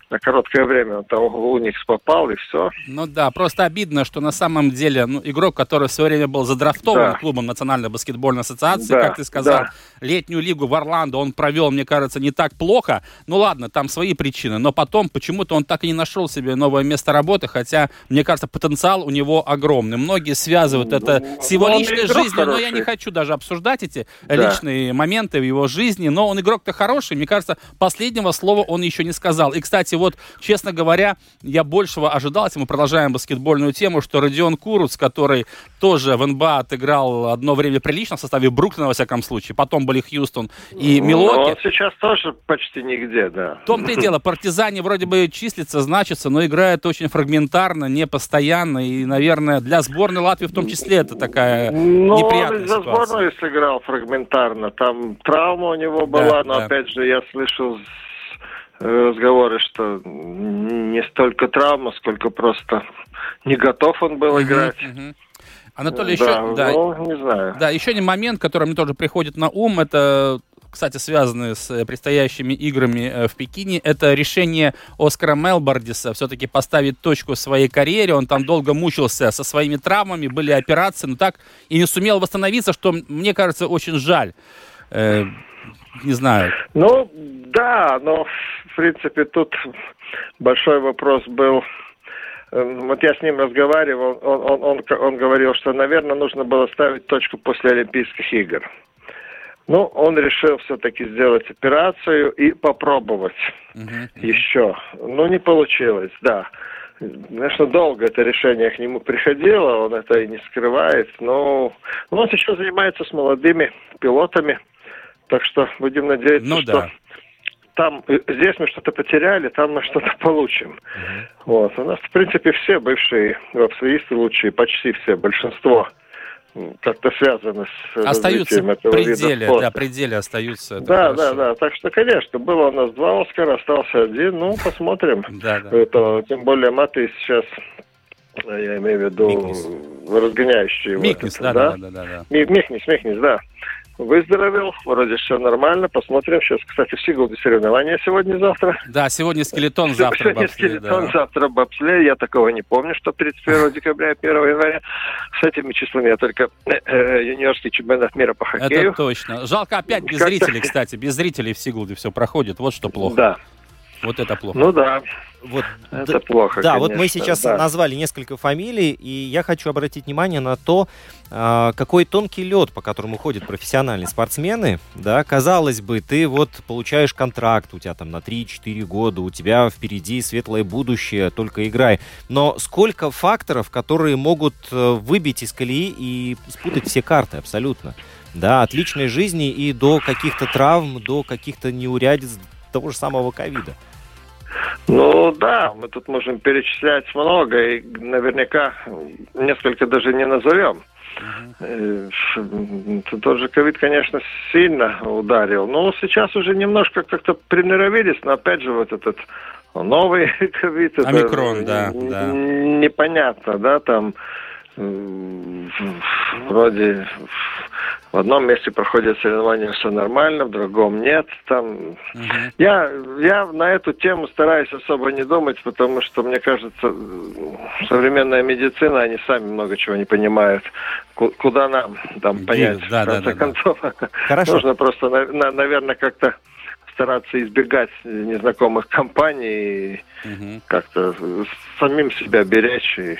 S8: На короткое время он там в Уникс попал, и все.
S2: Ну да, просто обидно, что на самом деле ну, игрок, который в свое время был задрафтован
S8: Да.
S2: клубом Национальной баскетбольной ассоциации,
S8: Да,
S2: как ты сказал,
S8: да.
S2: летнюю лигу в Орландо он провел, мне кажется, не так плохо. Ну ладно, там свои причины, но потом почему-то он так и не нашел себе новое место работы, хотя, мне кажется, потенциал у него огромный. Многие связывают это с его
S8: ну,
S2: личной жизнью, но я
S8: хороший.
S2: не хочу даже обсуждать эти
S8: Да.
S2: личные моменты в его жизни, но он игрок-то хороший, мне кажется, последнего слова он еще не сказал. И, кстати, вот, честно говоря, я большего ожидал, если мы продолжаем баскетбольную тему, что Родион Куруц, который тоже в НБА отыграл одно время прилично в составе Бруклина, во всяком случае, потом были Хьюстон и
S8: Ну,
S2: Милоки.
S8: Он сейчас тоже почти нигде, да.
S2: В том-то и дело, партизане вроде бы числится, значится, но играет очень фрагментарно, не постоянно. И, наверное, для сборной Латвии в том числе это такая
S8: Ну,
S2: неприятная
S8: он за
S2: ситуация.
S8: сборную сыграл фрагментарно. Там травма у него была, но
S2: да.
S8: опять же я слышал э, разговоры, что не столько травма, сколько просто не готов он был играть.
S2: Мгм. Анатолий,
S8: да,
S2: еще, да,
S8: ну, не знаю.
S2: да, еще один момент, который мне тоже приходит на ум, это кстати, связанные с э, предстоящими играми э, в Пекине, это решение Оскара Мелбардиса все-таки поставить точку в своей карьере. Он там долго мучился со своими травмами, были операции, но так и не сумел восстановиться, что, мне кажется, очень жаль. Э, не знаю.
S8: Ну, да, но, в принципе, тут большой вопрос был. Эм, Вот я с ним разговаривал, он, он, он, он говорил, что, наверное, нужно было ставить точку после Олимпийских игр. Ну, он решил все-таки сделать операцию и попробовать еще. Ну, не получилось, да. Конечно, долго это решение к нему приходило, он это и не скрывает, но но он сейчас занимается с молодыми пилотами, так что будем надеяться,
S2: Ну
S8: что
S2: да.
S8: там э, здесь мы что-то потеряли, там мы что-то получим. Вот. У нас, в принципе, все бывшие вапсоисты лучшие, почти все, большинство как-то связаны с
S2: Остаются
S8: этого вида
S2: пределе,
S8: спорта.
S2: да, пределе остаются.
S8: Да, да, да. Так что, конечно, было у нас два Оскара, остался один. Ну, посмотрим.
S2: Да, да.
S8: Это, тем более Маты сейчас, э, я имею в виду,
S2: Микнис.
S8: разгоняющий.
S2: Микнис, да, да, да, да, да.
S8: Ми- Михнис, Михнис, да. Выздоровел, вроде все нормально, посмотрим. Сейчас, кстати, в Сиглде соревнования сегодня-завтра.
S2: Да, сегодня скелетон, завтра
S8: Сегодня
S2: бобслей,
S8: скелетон,
S2: да.
S8: завтра бобслей. Я такого не помню, что 31 декабря и 1 января. С этими числами я только э, э, юниорский чемпионат мира по хоккею.
S2: Это точно. Жалко опять без зрителей, кстати. Без зрителей в Сигулде все проходит. Вот что плохо.
S8: Да,
S2: Вот это плохо.
S8: ну да,
S1: Вот,
S8: это
S1: да,
S8: плохо,
S1: да, вот мы
S8: конечно,
S1: сейчас
S8: да.
S1: назвали несколько фамилий, и я хочу обратить внимание на то, а, какой тонкий лед, по которому ходят профессиональные спортсмены. Да, казалось бы, ты вот получаешь контракт, у тебя там на 3-4 года, у тебя впереди светлое будущее, только играй. Но сколько факторов, которые могут э, выбить из колеи и спутать все карты абсолютно. Да, от личной жизни и до каких-то травм, до каких-то неурядиц того же самого ковида.
S8: Ну да, мы тут можем перечислять много, и наверняка несколько даже не назовем. Э, ш- м, Тот же ковид, конечно, сильно ударил. Но сейчас уже немножко как-то приноровились, но опять же вот этот новый ковид.
S2: Омикрон, да, да.
S8: Непонятно, да, там вроде в одном месте проходят соревнования, все нормально, в другом нет. Там
S2: Мгм.
S8: я, я на эту тему стараюсь особо не думать, потому что, мне кажется, современная медицина, они сами много чего не понимают. Ку- Куда нам там понять?
S2: да,
S8: в
S2: да,
S8: конце
S2: да, да.
S8: концов,
S1: Хорошо.
S8: нужно просто, наверное, как-то стараться избегать незнакомых компаний и
S2: Мгм.
S8: как-то самим себя беречь. И...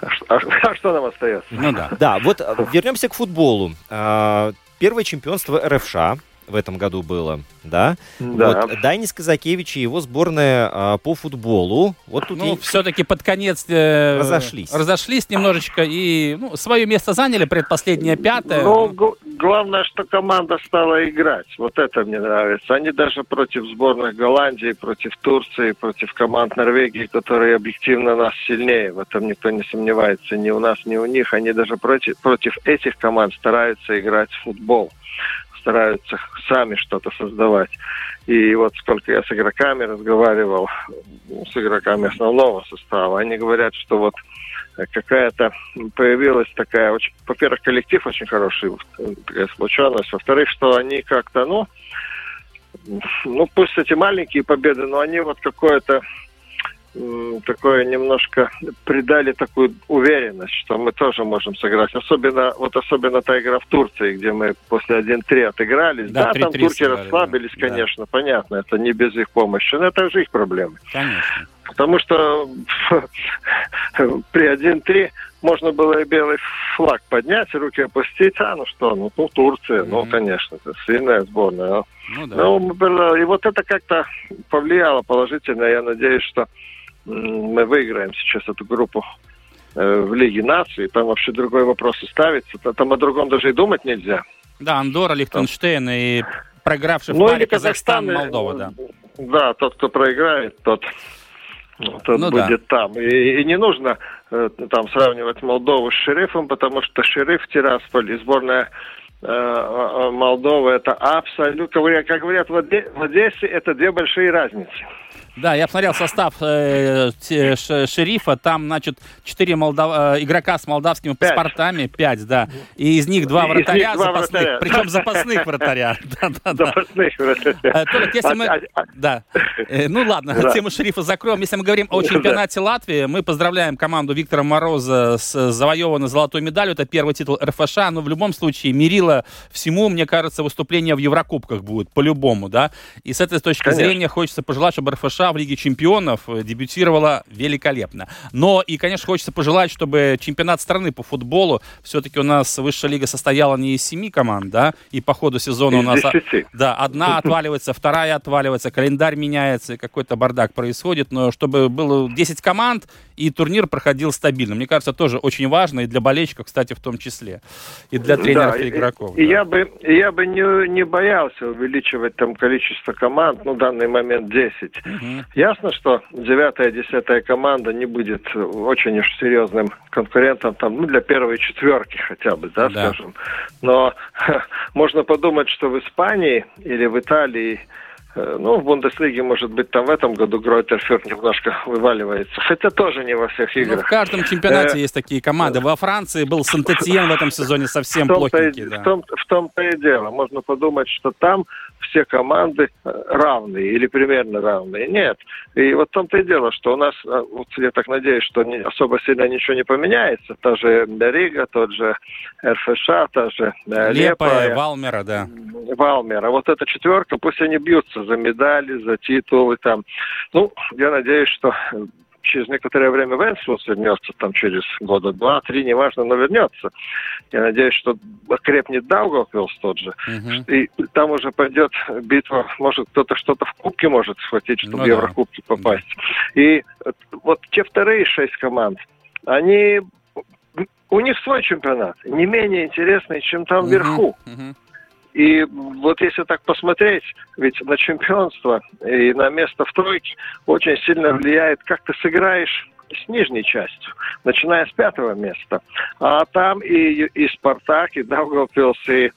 S8: А, а а что нам остается?
S2: Ну да.
S1: Да, вот э, вернемся к футболу. А, Первое чемпионство РФШ в этом году было, да?
S8: Да.
S1: Вот Дайнис Казакевич и его сборная а, по футболу. Вот тут
S2: Ну,
S1: я-
S2: все-таки под конец э,
S1: Разошлись.
S2: разошлись немножечко и ну, свое место заняли, предпоследнее пятое.
S8: Ну, г- главное, что команда стала играть. Вот это мне нравится. Они даже против сборных Голландии, против Турции, против команд Норвегии, которые объективно нас сильнее. В этом никто не сомневается. Ни у нас, ни у них. Они даже против, против этих команд стараются играть в футбол. Стараются сами что-то создавать. И вот сколько я с игроками разговаривал, ну, с игроками основного состава, они говорят, что вот какая-то появилась такая, очень, во-первых, коллектив очень хороший, э, такая сплоченность, во-вторых, что они как-то, ну, ну, пусть эти маленькие победы, но они вот какое-то такое немножко придали такую уверенность, что мы тоже можем сыграть. Особенно, вот особенно та игра в Турции, где мы после 1-3 отыгрались.
S2: Да,
S8: Да, там
S2: 3-3
S8: турки
S2: сыграли,
S8: расслабились,
S2: да.
S8: конечно, понятно, это не без их помощи, но это же их проблемы.
S2: Конечно.
S8: Потому что при 1-3 можно было и белый флаг поднять, руки опустить. А, ну что, ну, ну Турция, mm-hmm. ну, конечно, это сильная сборная. Но, ну, да. ну, было, и вот это как-то повлияло положительно. Я надеюсь, что мы выиграем сейчас эту группу э, в Лиге наций. Там вообще другой вопрос и ставится. Там о другом даже и думать нельзя.
S2: Да, Андора, Лихтенштейн и проигравший в ну, паре Казахстан, Казахстан, Молдова, да.
S8: Да, тот, кто проиграет, тот тот ну, будет да. там. И, и не нужно э, там сравнивать Молдову с Шерифом, потому что Шериф Тирасполь и сборная э, э Молдовы это абсолютно, как говорят в Одессе, это две большие разницы.
S2: Да, я посмотрел состав э, шерифа. Там, значит, четыре молдав... Э, игрока с молдавскими пять. паспортами, пять, да. И из них два вратаря них запасных, вратаря. причем запасных вратаря. Запасных вратаря. Э, Толик, если мы... Да. Э, ну ладно, тему шерифа закроем. Если мы говорим о чемпионате Латвии, мы поздравляем команду Виктора Мороза с завоеванной золотой медалью. Это первый титул РФШ. Но в любом случае, мерило всему, мне кажется, выступление в Еврокубках будет по-любому, да. И с этой точки зрения хочется пожелать, чтобы РФШ США в Лиге чемпионов э, дебютировала великолепно. Но и, конечно, хочется пожелать, чтобы чемпионат страны по футболу, все-таки у нас высшая лига состояла не из семи команд, да, и по ходу сезона у нас... 10. Да, одна отваливается, вторая отваливается, календарь меняется, какой-то бардак происходит, но чтобы было 10 команд, и турнир проходил стабильно. Мне кажется, тоже очень важно, и для болельщиков, кстати, в том числе, и для тренеров да, и игроков.
S8: И, да. я бы, я бы не, не боялся увеличивать там количество команд, ну, в данный момент 10. Угу. Ясно, что девятая, десятая команда не будет очень уж серьезным конкурентом там, ну, для первой четверки хотя бы, да, да. скажем. Но можно подумать, что в Испании или в Италии ну, в Бундеслиге, может быть, там в этом году Гройтерфюрт немножко вываливается. Хотя тоже не во всех играх. Ну,
S2: в каждом чемпионате э, есть такие команды. Во Франции был Сантетьен в этом сезоне совсем плохенький.
S8: Да. В, том, в том-то и дело. Можно подумать, что там все команды э, равные или примерно равные. Нет. И вот в том-то и дело, что у нас, вот я так надеюсь, что не, особо сильно ничего не поменяется. Та же Рига, тот же РФШ, та же
S2: Лепая, Лепая Валмера, да.
S8: Валмера. Вот эта четверка, пусть они бьются за медали, за титулы там. Ну, я надеюсь, что через некоторое время Венслус вернется, там через года два-три, неважно, но вернется. Я надеюсь, что окрепнет Даугавпилс тот же. Uh-huh. И там уже пойдет битва, может кто-то что-то в кубке может схватить, чтобы ну, в Еврокубки да. попасть. Да. И вот те вторые шесть команд, они у них свой чемпионат, не менее интересный, чем там uh-huh. вверху. Uh-huh. И вот если так посмотреть, ведь на чемпионство и на место в тройке очень сильно влияет, как ты сыграешь с нижней частью, начиная с пятого места. А там и, и Спартак, и Даугавпилс, и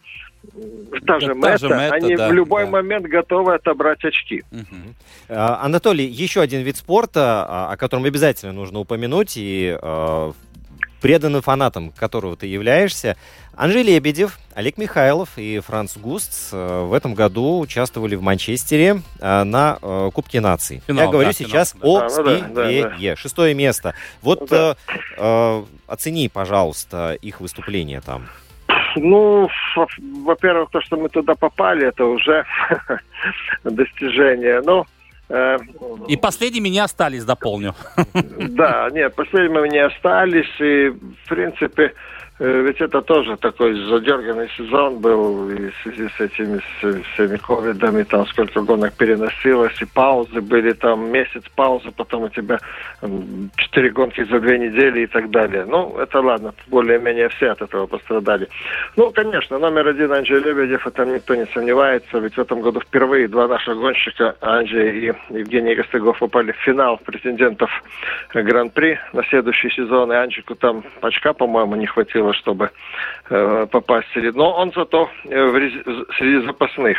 S8: та же Мэтта, Мэтта, они да, в любой да. момент готовы отобрать очки.
S1: Угу. Анатолий, еще один вид спорта, а, о котором обязательно нужно упомянуть, и э, преданным фанатом которого ты являешься. Анжей Лебедев, Олег Михайлов и Франц Густ э, в этом году участвовали в Манчестере э, на э, Кубке наций. Финал, Я говорю да, сейчас финал, о да. спидвее. Да, да, да. Шестое место. Вот да. э, оцени, пожалуйста, их выступление там.
S8: Ну, во-первых, то, что мы туда попали, это уже достижение. Но
S2: и последними не остались, дополню.
S8: Да, нет, последними не остались. И, в принципе, ведь это тоже такой задерганный сезон был и в связи с этими с, всеми ковидами, там сколько гонок переносилось, и паузы были, там месяц паузы, потом у тебя четыре гонки за две недели и так далее. Ну, это ладно, более-менее все от этого пострадали. Ну, конечно, номер один Анджей Лебедев, это никто не сомневается, ведь в этом году впервые два наших гонщика, Анджей и Евгений Костыгов, попали в финал претендентов Гран-при на следующий сезон, и Анджику там очка, по-моему, не хватило хватило, чтобы э, попасть среди... Но он зато э, в, среди запасных.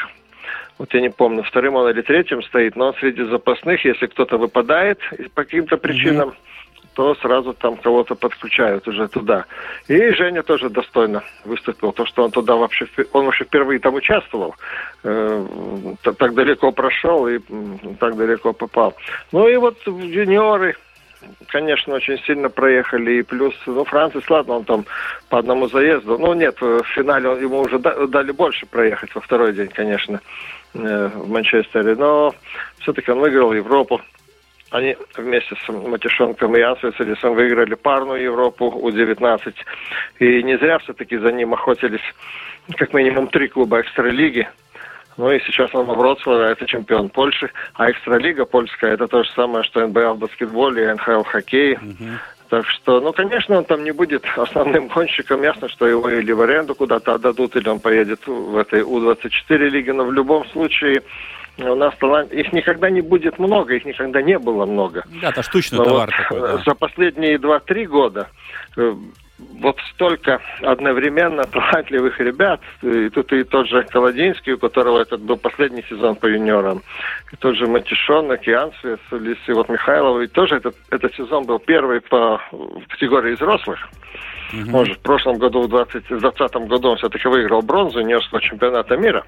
S8: Вот я не помню, вторым он или третьим стоит, но он среди запасных, если кто-то выпадает по каким-то причинам, mm-hmm. то сразу там кого-то подключают уже туда. И Женя тоже достойно выступил. То, что он туда вообще, он вообще впервые там участвовал, э, так далеко прошел и так далеко попал. Ну и вот юниоры, конечно, очень сильно проехали. И плюс, ну, Францис, ладно, он там по одному заезду. Ну, нет, в финале ему уже дали больше проехать во второй день, конечно, э, в Манчестере. Но все-таки он выиграл Европу. Они вместе с Матишонком и Ансвицелисом выиграли парную Европу У-19. И не зря все-таки за ним охотились как минимум три клуба экстралиги. Ну и сейчас он в Вроцлаве, это чемпион Польши. А экстралига польская, это то же самое, что НБА в баскетболе НХЛ в хоккее. Так что, ну, конечно, он там не будет основным гонщиком. Ясно, что его или в аренду куда-то отдадут, или он поедет в этой У-24 лиге. Но в любом случае у нас талант... Их никогда не будет много, их никогда не было много.
S2: Да, это штучный
S8: Но
S2: товар
S8: вот
S2: такой, да.
S8: За последние 2-3 года э, вот столько одновременно талантливых ребят. И тут и тот же Колодинский, у которого этот был последний сезон по юниорам, и тот же Матишонок, и Ансвес, и вот Михайлов, и тоже этот, этот сезон был первый по в категории взрослых. Может, в прошлом году, в 2020 году он все-таки выиграл бронзу юниорского чемпионата мира.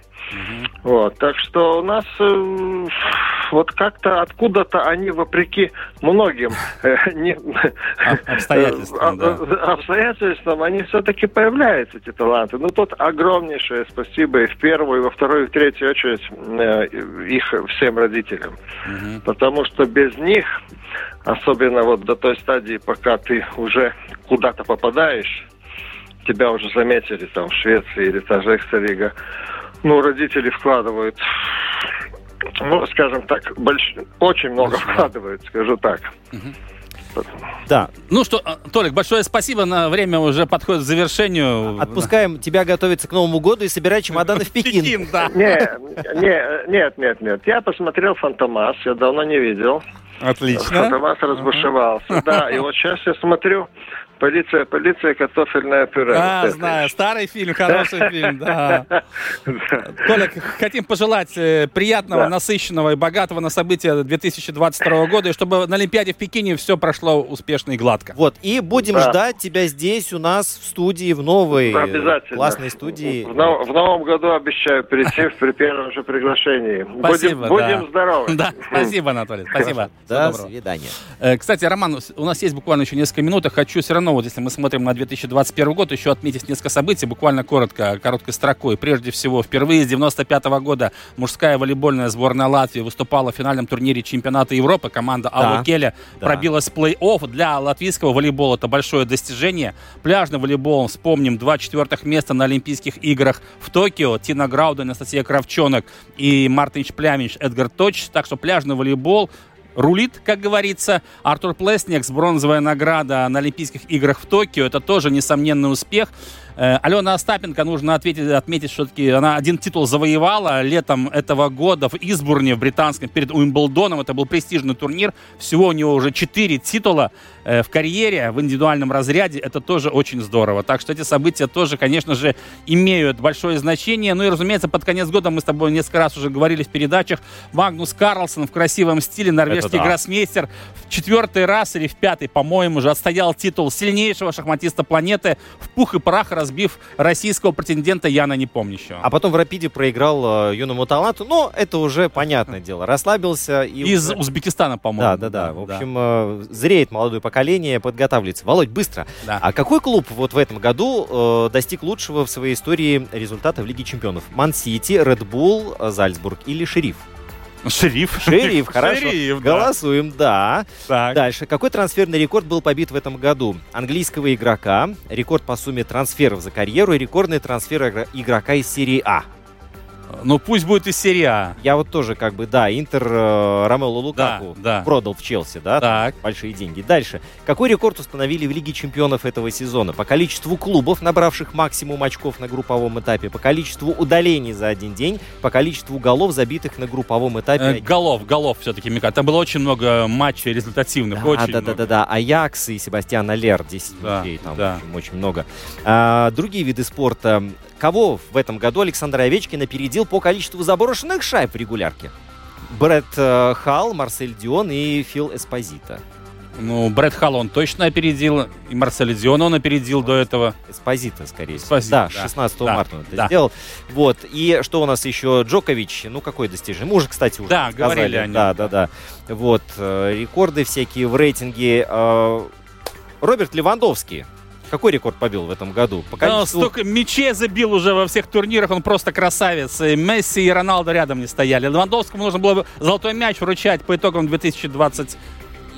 S8: Вот, так что у нас э, вот как-то откуда-то они, вопреки многим э, не-
S2: обстоятельствам, да.
S8: э, обстоятельствам, они все-таки появляются, эти таланты. Ну, тут огромнейшее спасибо и в первую, и во вторую, и в третью очередь э, их всем родителям. Потому что без них, особенно вот до той стадии, пока ты уже куда-то попадаешь, тебя уже заметили там в Швеции или та же Экстралига, ну, родители вкладывают, ну, скажем так, больш... очень много вкладывают, скажу так.
S1: Да.
S2: Ну что, а, Толик, большое спасибо. На время уже подходит к завершению.
S1: Отпускаем тебя готовиться к Новому году и собирай чемоданы в Пекин.
S2: Пекин, да.
S8: Не, не, нет, нет, нет. Я посмотрел Фантомас, я давно не видел.
S2: Отлично.
S8: Фантомас разбушевался. Да, и вот сейчас я смотрю, полиция, полиция, картофельное пюре.
S2: А,
S8: Вот это.
S2: знаю, старый фильм, хороший фильм, да. Толик, хотим пожелать э, приятного, насыщенного и богатого на события 2022 года, и чтобы на Олимпиаде в Пекине все прошло успешно и гладко.
S1: Вот, и будем
S8: Да.
S1: ждать тебя здесь у нас в студии, в новой э, классной студии.
S8: В, нов- в новом году обещаю прийти при первом же приглашении.
S2: Спасибо,
S8: будем,
S2: да.
S8: будем здоровы.
S2: Да, спасибо, Анатолий, спасибо.
S1: До
S2: доброго.
S1: свидания.
S2: Э, Кстати, Роман, у нас есть буквально еще несколько минут. Я хочу все равно, вот если мы смотрим на 2021 год, еще отметить несколько событий, буквально коротко, короткой строкой. Прежде всего, впервые с 95 года мужская волейбольная сборная Латвии выступала в финальном турнире чемпионата Европы. Команда
S1: Да,
S2: Алло Келя
S1: да.
S2: пробилась в плей-офф. Для латвийского волейбола это большое достижение. Пляжный волейбол, вспомним, два четвертых места на Олимпийских играх в Токио. Тина Грауда, Анастасия Кравчонок и Мартин Шплямич, Эдгар Точ. Так что пляжный волейбол рулит, как говорится. Артур Плеснекс, бронзовая награда на Олимпийских играх в Токио. Это тоже несомненный успех. Э, Алена Остапенко, нужно ответить, отметить, что таки она один титул завоевала летом этого года в Избурне, в британском, перед Уимблдоном. Это был престижный турнир. Всего у него уже четыре титула э, в карьере в индивидуальном разряде. Это тоже очень здорово. Так что эти события тоже, конечно же, имеют большое значение. Ну и, разумеется, под конец года мы с тобой несколько раз уже говорили в передачах. Магнус Карлсон в красивом стиле, норвежский
S1: Это да.
S2: гроссмейстер, в четвертый раз или в пятый, по-моему, уже отстоял титул сильнейшего шахматиста планеты, в пух и прах разбив российского претендента Яна Непомнящего.
S1: А потом в Рапиде проиграл э, юному таланту, но это уже понятное дело. Расслабился и
S2: Из
S1: уже-
S2: Узбекистана, по-моему.
S1: Да, да, да. В общем, э, зреет молодое поколение, подготавливается. Володь, быстро.
S2: Да.
S1: А какой клуб вот в этом году э, достиг лучшего в своей истории результата в Лиге чемпионов? Ман-Сити, Ред Булл, Зальцбург или Шериф?
S2: Шериф.
S1: Шериф, хорошо.
S2: Шериф, да.
S1: Голосуем, да.
S2: Так.
S1: Дальше. Какой трансферный рекорд был побит в этом году? Английского игрока, рекорд по сумме трансферов за карьеру и рекордный трансфер игра- игрока из серии А.
S2: Ну пусть будет из серии А.
S1: Я вот тоже как бы, да, Интер э, Ромело Лукаку
S2: Да, да.
S1: продал в Челси, да?
S2: Так.
S1: Большие деньги. Дальше. Какой рекорд установили в Лиге чемпионов этого сезона? По количеству клубов, набравших максимум очков на групповом этапе, по количеству удалений за один день, по количеству голов, забитых на групповом этапе.
S2: Э, голов, голов все-таки, Мика. Там было очень много матчей результативных.
S1: Да,
S2: очень
S1: да, да,
S2: много.
S1: да, да. Аякс и Себастьян Алер, 10
S2: Да,
S1: мячей, там
S2: да.
S1: общем, очень много. А, другие виды спорта. Кого в этом году Александр Овечкин опередил по количеству заброшенных шайб в регулярке? Брэд э, Халл, Марсель Дион и Фил Эспозита.
S2: Ну, Брэд Халл он точно опередил, и Марсель Дион он опередил до этого.
S1: Эспозита, скорее всего.
S2: Эспозито,
S1: да,
S2: да.
S1: 16
S2: Да,
S1: марта он это
S2: да.
S1: сделал. Вот. И что у нас еще? Джокович, ну, какое достижение? Мы уже, кстати, уже
S2: Да,
S1: сказали.
S2: говорили о нем.
S1: Да, да, да. Вот. э, рекорды всякие в рейтинге. Э, Роберт Левандовский. Какой рекорд побил в этом году? По количеству...
S2: столько мячей забил уже во всех турнирах, он просто красавец. И Месси и Роналдо рядом не стояли. Левандовскому нужно было бы золотой мяч вручать по итогам 2020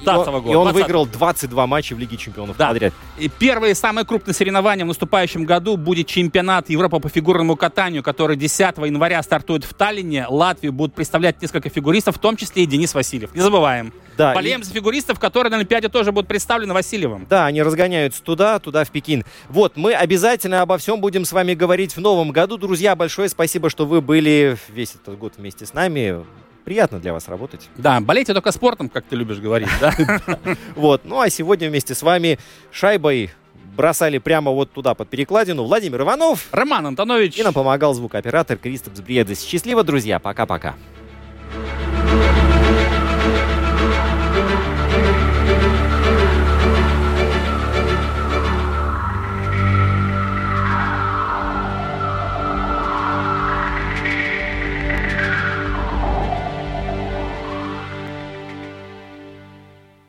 S1: И он-
S2: года.
S1: И он
S2: 20-го.
S1: выиграл 22 матча в Лиге чемпионов
S2: Да.
S1: подряд.
S2: И первое и самое крупное соревнование в наступающем году будет чемпионат Европы по фигурному катанию, который 10 января стартует в Таллине. Латвию будут представлять несколько фигуристов, в том числе и Денис Васильев. Не забываем.
S1: Да,
S2: Болеем
S1: и-
S2: за фигуристов, которые на Олимпиаде тоже будут представлены Васильевым.
S1: Да, они разгоняются туда, туда, в Пекин. Вот, мы обязательно обо всем будем с вами говорить в новом году. Друзья, большое спасибо, что вы были весь этот год вместе с нами. Приятно для вас работать.
S2: Да, болейте только спортом, как ты любишь говорить, да?
S1: Вот, ну а сегодня вместе с вами шайбой бросали прямо вот туда под перекладину Владимир Иванов.
S2: Роман Антонович.
S1: И нам помогал звукооператор Кристопс Бредес. Счастливо, друзья. Пока-пока.